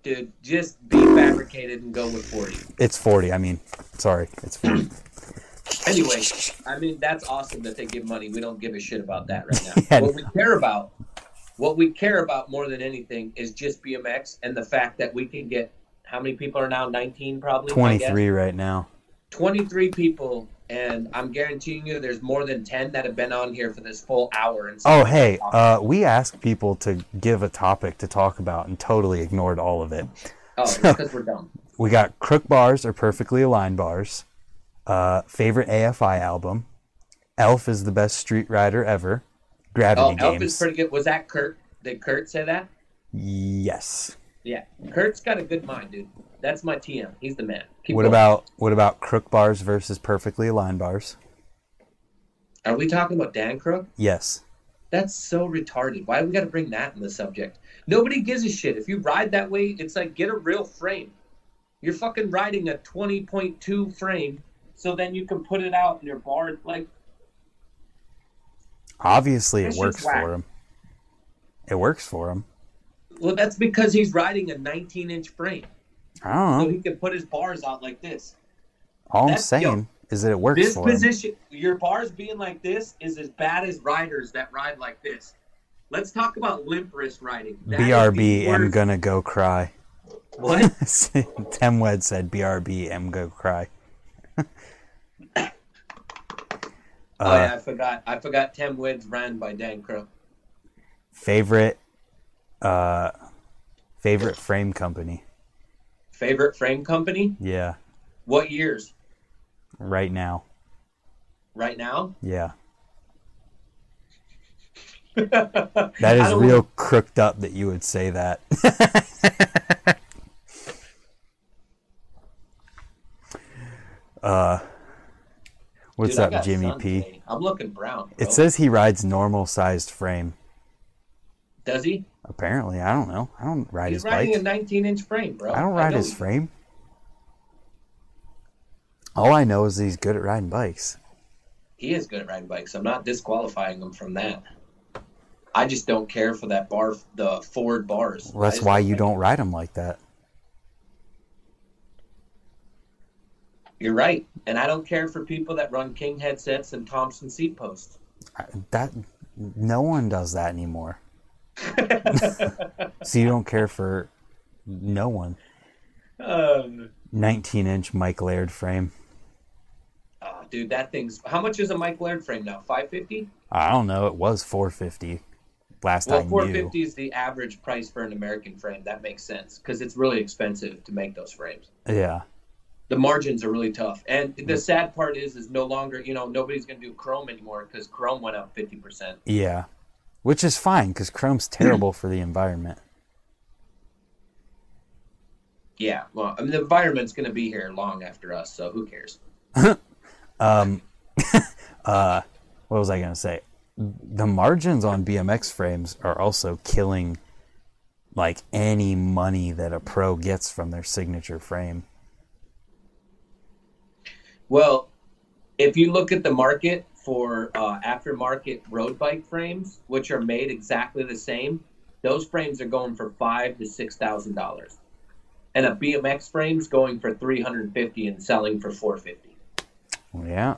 Dude, just be fabricated and go with 40. It's 40. I mean, sorry, it's 40. Anyway, I mean, that's awesome that they give money. We don't give a shit about that right now. Yeah. What we care about, what we care about more than anything is just BMX and the fact that we can get, how many people are now? 19 probably? 23 right now. 23 people, and I'm guaranteeing you there's more than 10 that have been on here for this full hour. And Oh, hey, uh, we asked people to give a topic to talk about and totally ignored all of it. oh, because we're dumb. We got crook bars or perfectly aligned bars. Uh, favorite AFI album. Elf is the best street rider ever. Gravity Oh, Elf Games. is pretty good. Was that Kurt? Did Kurt say that? yes. Yeah, Kurt's got a good mind, dude. That's my TM. He's the man. Keep What going. about what about crook bars versus perfectly aligned bars? Are we talking about Dan Crook? Yes. That's so retarded. Why do we got to bring that in the subject? Nobody gives a shit. If you ride that way, it's like get a real frame. You're fucking riding a 20.2 frame, so then you can put it out in your bar. Like, Obviously, it works for him. It works for him. well, that's because he's riding a 19 inch frame, I don't so he can put his bars out like this. All I'm saying yo, is that it works This for him. position, your bars being like this, is as bad as riders that ride like this. Let's talk about limp wrist riding. That BRB, am gonna go cry. What? Temwed said BRB, I'm going to go cry. oh Uh, yeah, I forgot. I forgot. Tim Woods ran by Dan Crook. Favorite, uh, favorite frame company. Favorite frame company? Yeah, What years? right now. Right now? Yeah, that that is real crooked up that you would say that. uh, what's up, Jimmy P? I'm looking brown. bro. It says he rides normal sized frame. Does he? Apparently, I don't know. I don't ride his frame. He's his riding bike. a 19 inch frame, bro. I don't ride know his frame. All I know is he's good at riding bikes. He is good at riding bikes. I'm not disqualifying him from that. I just don't care for that bar, the forward bars. Well, I that's why you don't ride them like that. You're right, and I don't care for people that run King headsets and Thomson seat posts. That no one does that anymore. So you don't care for no one. um, 19 inch Mike Laird frame. oh, dude, that thing's how much is a Mike Laird frame now? 550. I don't know. It was 450 last Well, I knew. 450 is the average price for an American frame. That makes sense because it's really expensive to make those frames. Yeah. The margins are really tough, and the sad part is, is no longer, you know, nobody's going to do chrome anymore because chrome went up 50 percent. Yeah. Which is fine because chrome's terrible for the environment. Yeah, well, I mean, the environment's going to be here long after us, so who cares? Um, uh, what was I going to say? The margins on BMX frames are also killing like any money that a pro gets from their signature frame. Well, if you look at the market for uh, aftermarket road bike frames, which are made exactly the same, those frames are going for five to six thousand dollars, and a BMX frame's going for three hundred fifty and selling for four fifty. Yeah.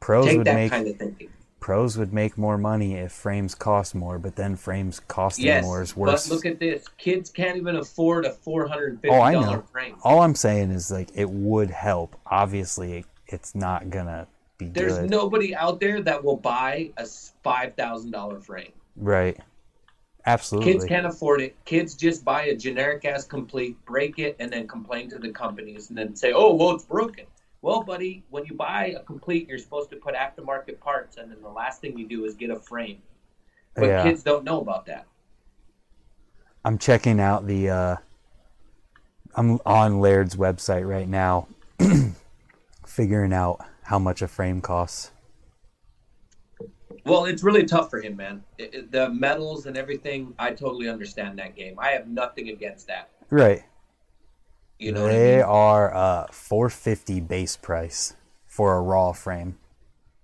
Pros Take would that make kind of thinking. Pros would make more money if frames cost more, but then frames costing Yes, more is worse. but look at this: kids can't even afford a four hundred and fifty Oh, I dollar know. frame. All I'm saying is like it would help. Obviously, it's not gonna be There's good. nobody out there that will buy a five thousand dollar frame. right. Absolutely. Kids can't afford it. Kids just buy a generic ass complete, break it, and then complain to the companies, and then say, "Oh, well, it's broken." Well, buddy, when you buy a complete, you're supposed to put aftermarket parts, and then the last thing you do is get a frame. But Yeah. kids don't know about that. I'm checking out the. Uh, I'm on Laird's website right now, figuring out how much a frame costs. Well, it's really tough for him, man. It- it- the metals and everything, I totally understand that game. I have nothing against that. Right. You know what I they mean? are uh, 450 base price for a raw frame,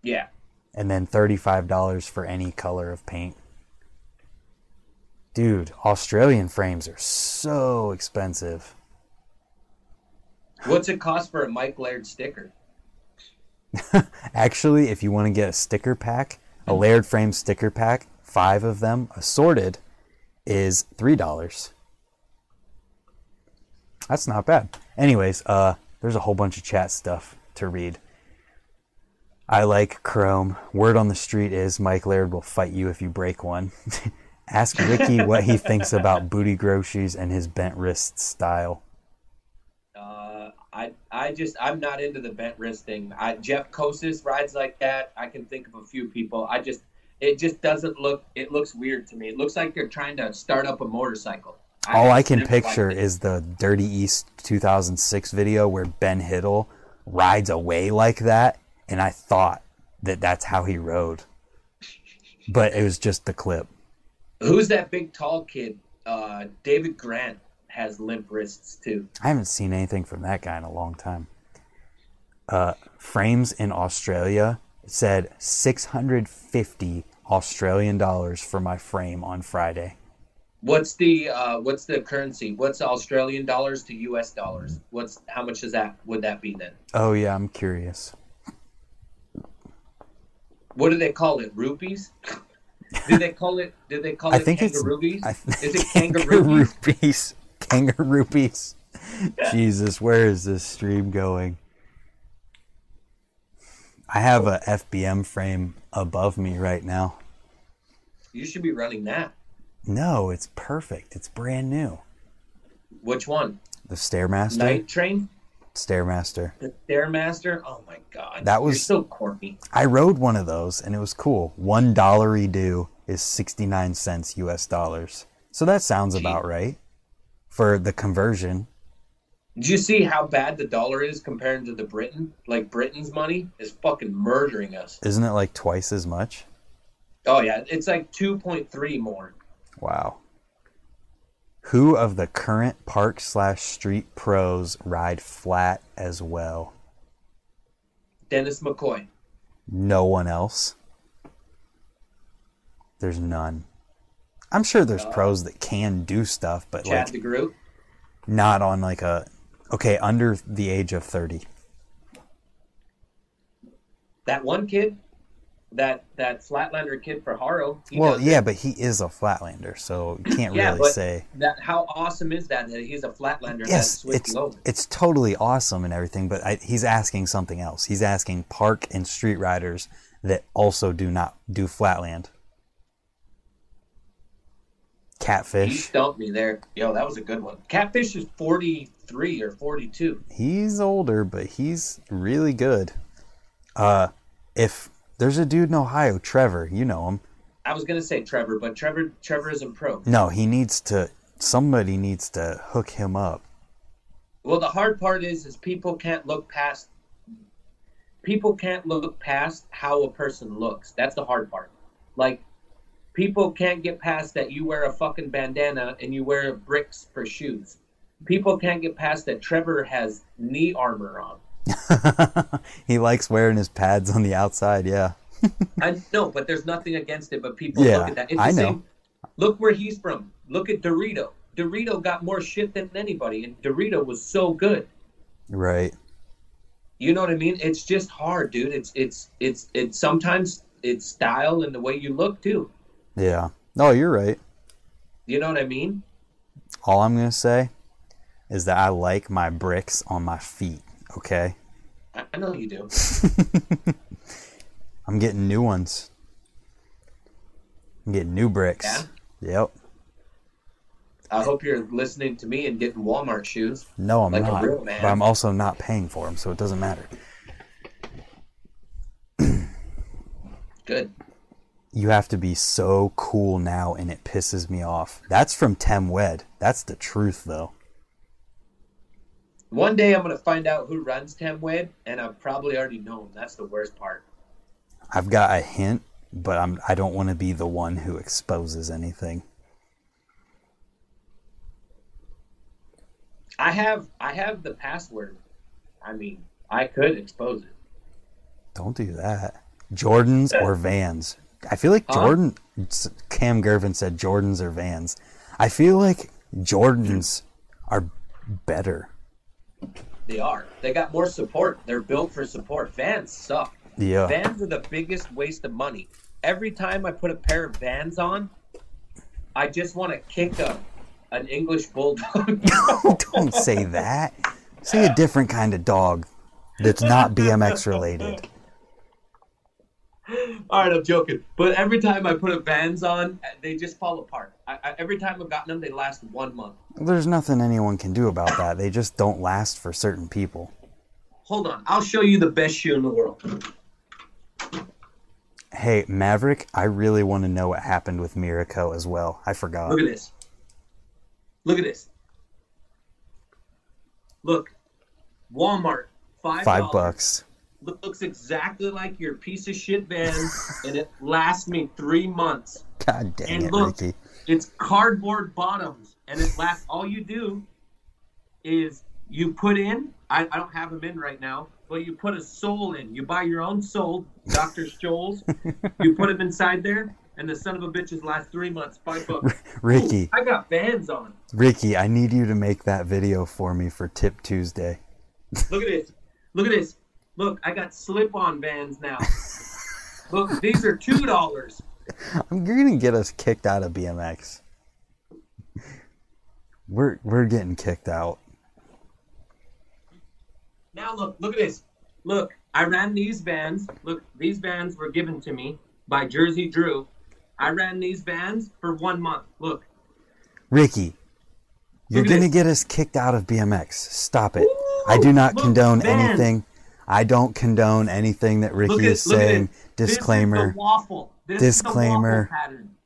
Yeah. and then $35 for any color of paint. Dude, Australian frames are so expensive. What's it cost for a Mike Laird sticker? Actually, if you want to get a sticker pack, a Laird frame sticker pack, five of them assorted, is three dollars. That's not bad. Anyways, uh, there's a whole bunch of chat stuff to read. I like Chrome. Word on the street is Mike Laird will fight you if you break one. Ask Ricky what he thinks about booty groceries and his bent wrist style. Uh, I I just I'm not into the bent wrist thing. I, Jeff Kosis rides like that. I can think of a few people. I just it just doesn't look. It looks weird to me. It looks like they're trying to start up a motorcycle. All I can picture is the Dirty East 2006 video where Ben Hiddle rides away like that, and I thought that that's how he rode, but it was just the clip. who's that big tall kid? Uh, David Grant has limp wrists too. I haven't seen anything from that guy in a long time. Uh, frames in Australia said 650 Australian dollars for my frame on Friday. What's the uh, what's the currency? What's Australian dollars to U.S. dollars? What's how much is that? Would that be then? Oh yeah, I'm curious. What do they call it? Rupees? Did they call it? Did they call I it think kangaroos? I Is it kangaroo kangaroo? rupees. Kangaroo rupees. Jesus, where is this stream going? I have a FBM frame above me right now. You should be running that. No, it's perfect. It's brand new. Which one? The Stairmaster. Night Train? Stairmaster. The Stairmaster? Oh my god. That You're was- so corny. I rode one of those and it was cool. One dollar due is sixty nine cents US dollars. So that sounds about right for the conversion. Did you see how bad the dollar is compared to the Britain? Like Britain's money is fucking murdering us. Isn't it like twice as much? Oh yeah, it's like two point three more. Wow. Who of the current park slash street pros ride flat as well? Dennis McCoy. No one else. There's none. I'm sure there's uh, pros that can do stuff, but Chad like DeGroot. not on like a okay under the age of 30. That one kid, that that Flatlander kid for Haro. Well, does yeah, but he is a flatlander, so you can't Yeah, really but say. That how awesome is that that he's a Flatlander Yes, it's over. it's totally awesome and everything, but I, he's asking something else. He's asking park and street riders that also do not do flatland. He Catfish. stumped me there. Yo, that was a good one. Catfish is forty three or forty two. He's older, but he's really good. Uh, if there's a dude in Ohio, Trevor, you know him. I was gonna say Trevor, but Trevor Trevor isn't pro. No, he needs to. Somebody needs to hook him up. Well, the hard part is, is people can't look past. People can't look past how a person looks. That's the hard part. Like, people can't get past that you wear a fucking bandana and you wear bricks for shoes. People can't get past that Trevor has knee armor on. he likes wearing his pads on the outside. Yeah. I know, but there's nothing against it. But people Yeah, look at that. It's I know. same. Look where he's from. Look at Dorito. Dorito got more shit than anybody, and Dorito was so good. Right. You know what I mean? It's just hard, dude. It's it's it's it's sometimes it's style and the way you look too. Yeah. No, you're right. You know what I mean? All I'm gonna say is that I like my bricks on my feet. Okay. I, I know you do. I'm getting new ones. I'm getting new bricks. Yeah? Yep. I hope you're listening to me and getting Walmart shoes. No, I'm Like a not. real man. But I'm also not paying for them, so it doesn't matter. Good. You have to be so cool now, and it pisses me off. That's from Tem Wed. That's the truth, though. One day I'm gonna find out who runs Temwed, and I've probably already known. That's the worst part. I've got a hint, but I'm I don't want to be the one who exposes anything. I have I have the password. I mean, I could expose it. Don't do that. Jordans or Vans? I feel like Huh? Jordan. Cam Gervin said Jordans or Vans. I feel like Jordans are better. They are. They got more support. They're built for support. Vans suck. Yeah. Vans are the biggest waste of money. Every time I put a pair of Vans on, I just want to kick a an English bulldog. Don't say that. Say a different kind of dog that's not BMX related. All right, I'm joking. But every time I put a Vans on, they just fall apart. I, I, every time I've gotten them, they last one month. There's nothing anyone can do about that. They just don't last for certain people. Hold on, I'll show you the best shoe in the world. Hey, Maverick, I really want to know what happened with Mirraco as well. I forgot. Look at this. Look at this. Look, Walmart, five Five bucks. Looks exactly like your piece of shit Vans, and it lasts me three months. God dang And it, look, Ricky. it's cardboard bottoms, and it lasts. All you do is you put in. I, I don't have them in right now, but you put a sole in. You buy your own sole, Dr. Scholl's. you put them inside there, and the son of a bitches last three months, five bucks. Ricky, Ooh, I got Vans on. Ricky, I need you to make that video for me for Tip Tuesday. Look at this. Look at this. Look, I got slip-on Vans now. Look, these are two dollars. I'm you're gonna get us kicked out of BMX. We're we're getting kicked out. Now look, look at this. Look, I ran these vans. Look, these vans were given to me by Jersey Drew. I ran these vans for one month. Look, Ricky, you're Look gonna this. get us kicked out of BMX. Stop it. Ooh, I do not look, condone Vans. anything. I don't condone anything that Ricky at is saying. Disclaimer. This is the waffle. This Disclaimer. Is the waffle pattern.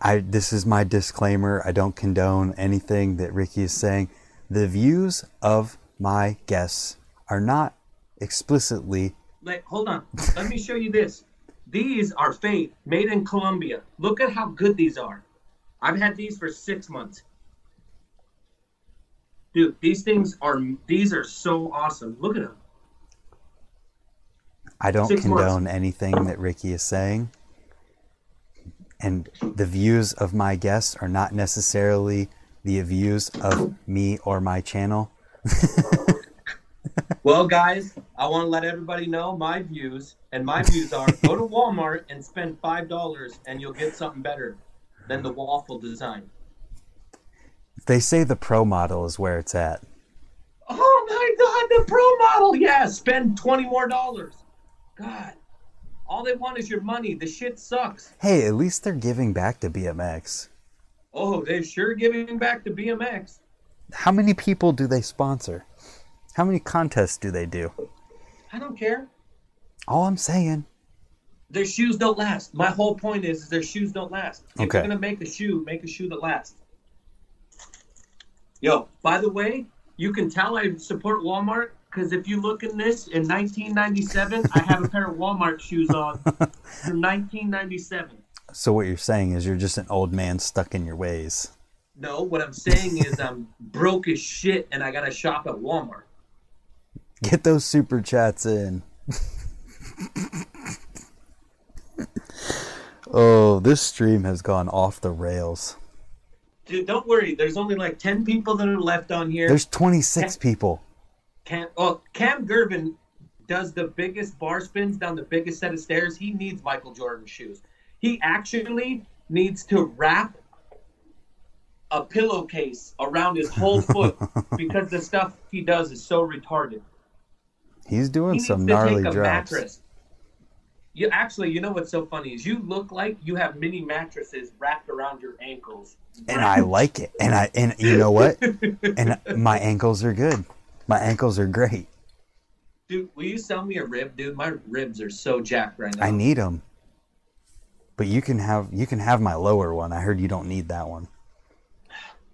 I this is my disclaimer. I don't condone anything that Ricky is saying. The views of my guests are not explicitly Like, hold on. Let me show you this. These are Fade, made in Colombia. Look at how good these are. I've had these for six months. Dude, these things are these are so awesome. Look at them. I don't Six months. condone anything that Ricky is saying. And the views of my guests are not necessarily the views of me or my channel. Well, guys, I want to let everybody know my views, and my views are go to Walmart and spend five dollars, and you'll get something better than the waffle design. They say the pro model is where it's at. Oh my God, the pro model! Yeah, spend twenty more dollars. God, all they want is your money. The shit sucks. Hey, at least they're giving back to BMX. Oh, they're sure giving back to BMX. How many people do they sponsor? How many contests do they do? I don't care. All I'm saying, Their shoes don't last. My whole point is, is their shoes don't last. If Okay. you're gonna make a shoe, make a shoe that lasts. Yo, by the way, you can tell I support Walmart because if you look in this in 1997, I have a pair of Walmart shoes on from 1997. so what you're saying is you're just an old man stuck in your ways. No, what I'm saying is I'm broke as shit and I gotta shop at Walmart. Get those super chats in. oh, this stream has gone off the rails. Dude, don't worry. There's only like 10 people that are left on here. There's 26 people. Cam, oh, Cam Gervin does the biggest bar spins down the biggest set of stairs. He needs Michael Jordan shoes. He actually needs to wrap a pillowcase around his whole foot because the stuff he does is so retarded. He's He doing needs some gnarly drops. mattress. You actually, you know what's so funny is you look like you have mini mattresses wrapped around your ankles. And I like it. And I and you know what? and my ankles are good. My ankles are great. Dude, will you sell me a rib, dude? My ribs are so jacked right now. I need them. But you can have you can have my lower one. I heard you don't need that one.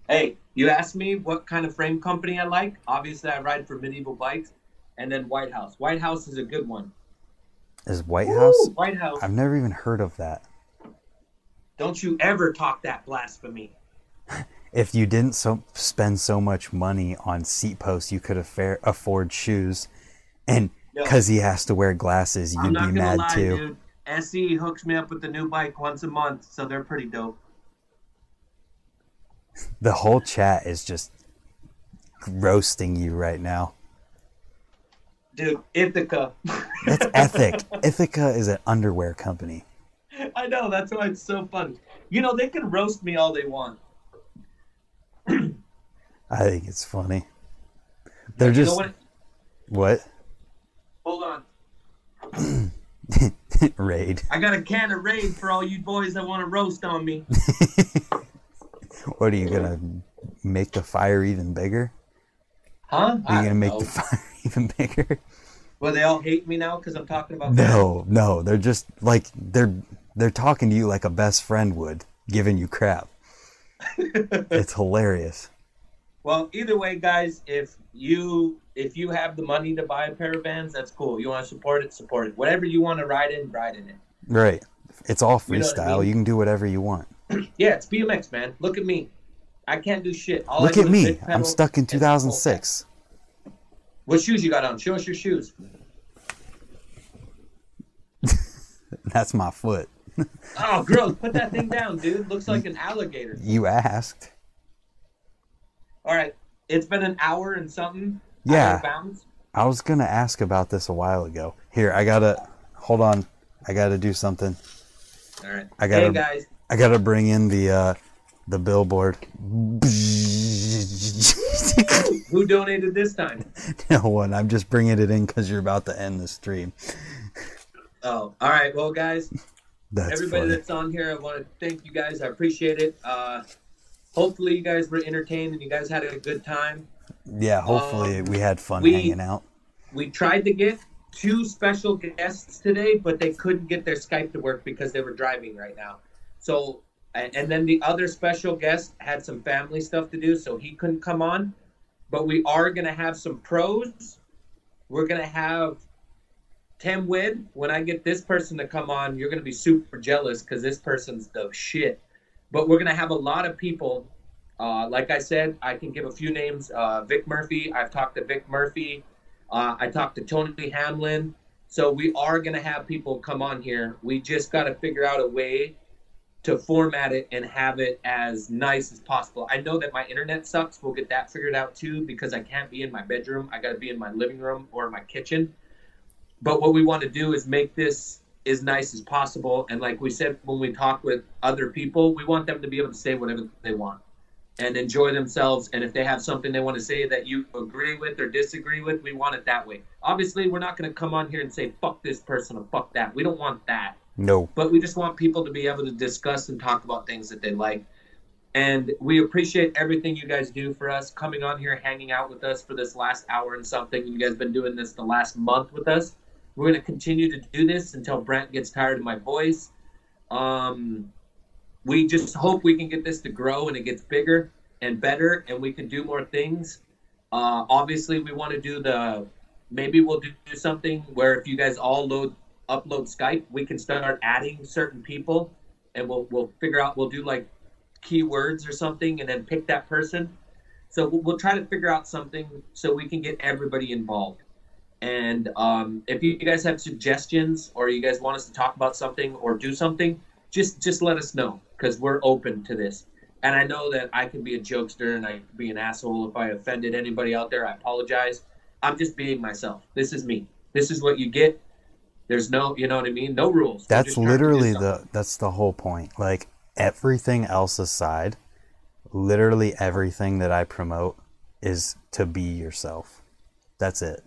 Hey, you asked me what kind of frame company I like. Obviously, I ride for medieval bikes, and then White House. White House is a good one. Is White House? White House. I've never even heard of that. Don't you ever talk that blasphemy. If you didn't so spend so much money on seat posts, you could affair, afford shoes, and No. because he has to wear glasses, you'd be mad lie, too. dude. SE hooks me up with the new bike once a month, so they're pretty dope. The whole chat is just roasting you right now. Dude, Ethika. That's Ethic. Ethika is an underwear company. I know, that's why it's so fun. You know, they can roast me all they want. I think it's funny. They're You just what? Hold on. Raid. I got a can of Raid for all you boys that want to roast on me. What are you gonna make the fire even bigger? Huh? Are I you gonna make know. the fire even bigger? Well, they all hate me now because I'm talking about No, no. They're just like they're they're talking to you like a best friend would, giving you crap. it's hilarious. Well, either way, guys, if you if you have the money to buy a pair of Vans, that's cool. You want to support it, support it. Whatever you want to ride in, ride in it. Right. It's all You know I freestyle. mean? You can do whatever you want. Yeah, it's BMX, man. Look at me. I can't do shit. All Look do at me. I'm stuck in 2006. What shoes you got on? Show us your shoes. That's my foot. Oh, gross. Put that thing down, dude. Looks like an alligator. You asked. All right. It's been an hour and something. Yeah. Out of bounds. I was gonna ask about this a while ago. Here, I gotta hold on. I gotta do something. All right. I gotta- Hey, guys. I gotta bring in the uh the billboard. Who donated this time? no one. I'm just bringing it in because you're about to end the stream. Oh, all right. Well, guys, That's everybody funny. that's on here, I want to thank you guys. I appreciate it. Uh, hopefully, you guys were entertained and you guys had a good time. Yeah, hopefully Um, we had fun we- hanging out. We tried to get two special guests today, but they couldn't get their Skype to work because they were driving right now. So, and and then the other special guest had some family stuff to do, so he couldn't come on. But we are going to have some pros. We're going to have Tim Wid. When I get this person to come on, you're going to be super jealous because this person's the shit. But we're going to have a lot of people. Uh, like I said, I can give a few names. Uh, Vic Murray. I've talked to Vic Murray. Uh, I talked to Tony Hamlin. So we are going to have people come on here. We just got to figure out a way to format it and have it as nice as possible. I know that my internet sucks. We'll get that figured out too because I can't be in my bedroom. I got to be in my living room or my kitchen. But what we want to do is make this as nice as possible. And like we said when we talk with other people, we want them to be able to say whatever they want and enjoy themselves. And if they have something they want to say that you agree with or disagree with, we want it that way. Obviously, we're not going to come on here and say, fuck this person or fuck that. We don't want that No. but we just want people to be able to discuss and talk about things that they like. And we appreciate everything you guys do for us, coming on here, hanging out with us for this last hour and something. You guys been doing this the last month with us. We're going to continue to do this until Brent gets tired of my voice. Um, we just hope we can get this to grow and it gets bigger and better and we can do more things. Uh, obviously, we want to do the maybe we'll do something where if you guys all load upload Skype, we can start adding certain people, and we'll we'll figure out we'll do like keywords or something, and then pick that person. So we'll, we'll try to figure out something so we can get everybody involved. And um, if you guys have suggestions or you guys want us to talk about something or do something, just just let us know because we're open to this. And I know that I can be a jokester and I can be an asshole if I offended anybody out there. I apologize. I'm just being myself. This is me. This is what you get. There's no, you know what I mean? No rules. That's just trying to do literally the that's the whole point. Like everything else aside, literally everything that I promote is to be yourself. That's it.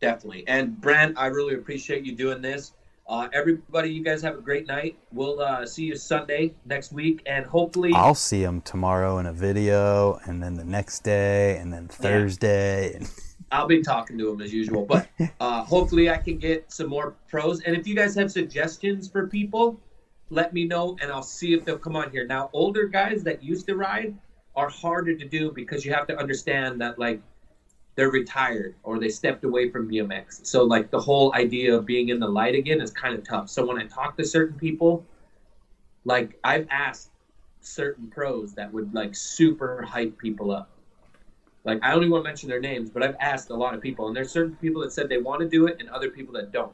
Definitely. And Brent, I really appreciate you doing this. Uh, everybody, you guys have a great night. We'll uh, see you Sunday next week, and hopefully, I'll see him tomorrow in a video, and then the next day, and then Thursday. And I'll be talking to him as usual. But uh, hopefully, I can get some more pros. And if you guys have suggestions for people, let me know, and I'll see if they'll come on here. Now, older guys that used to ride are harder to do because you have to understand that like they're retired or they stepped away from BMX. So like the whole idea of being in the light again is kind of tough. So when I talk to certain people, like I've asked certain pros that would like super hype people up. Like I don't even want to mention their names, but I've asked a lot of people, and there's certain people that said they want to do it, and other people that don't.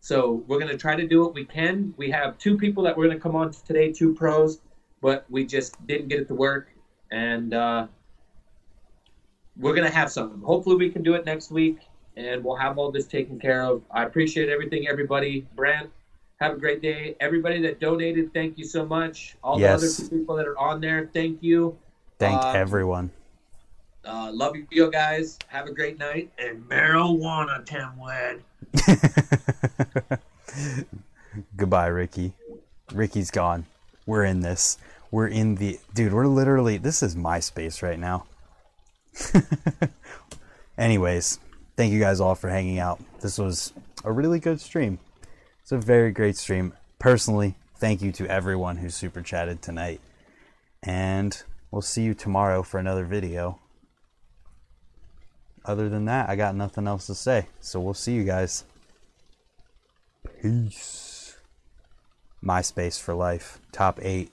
So we're gonna try to do what we can. We have two people that we're gonna come on today, two pros, but we just didn't get it to work, and uh, we're gonna have something. Hopefully, we can do it next week, and we'll have all this taken care of. I appreciate everything, everybody. Brant, have a great day. Everybody that donated, thank you so much. All Yes. the other people that are on there, thank you. thank Uh, everyone. Uh, love you guys. Have a great night. And marijuana, Tim Wed. Goodbye, Ricky. Ricky's gone. We're in this. We're in the dude. We're literally. This is MySpace right now. Anyways, thank you guys all for hanging out. This was a really good stream. It's a very great stream. Personally, thank you to everyone who super chatted tonight. And we'll see you tomorrow for another video. Other than that, I got nothing else to say. So we'll see you guys. Peace. MySpace for life. Top eight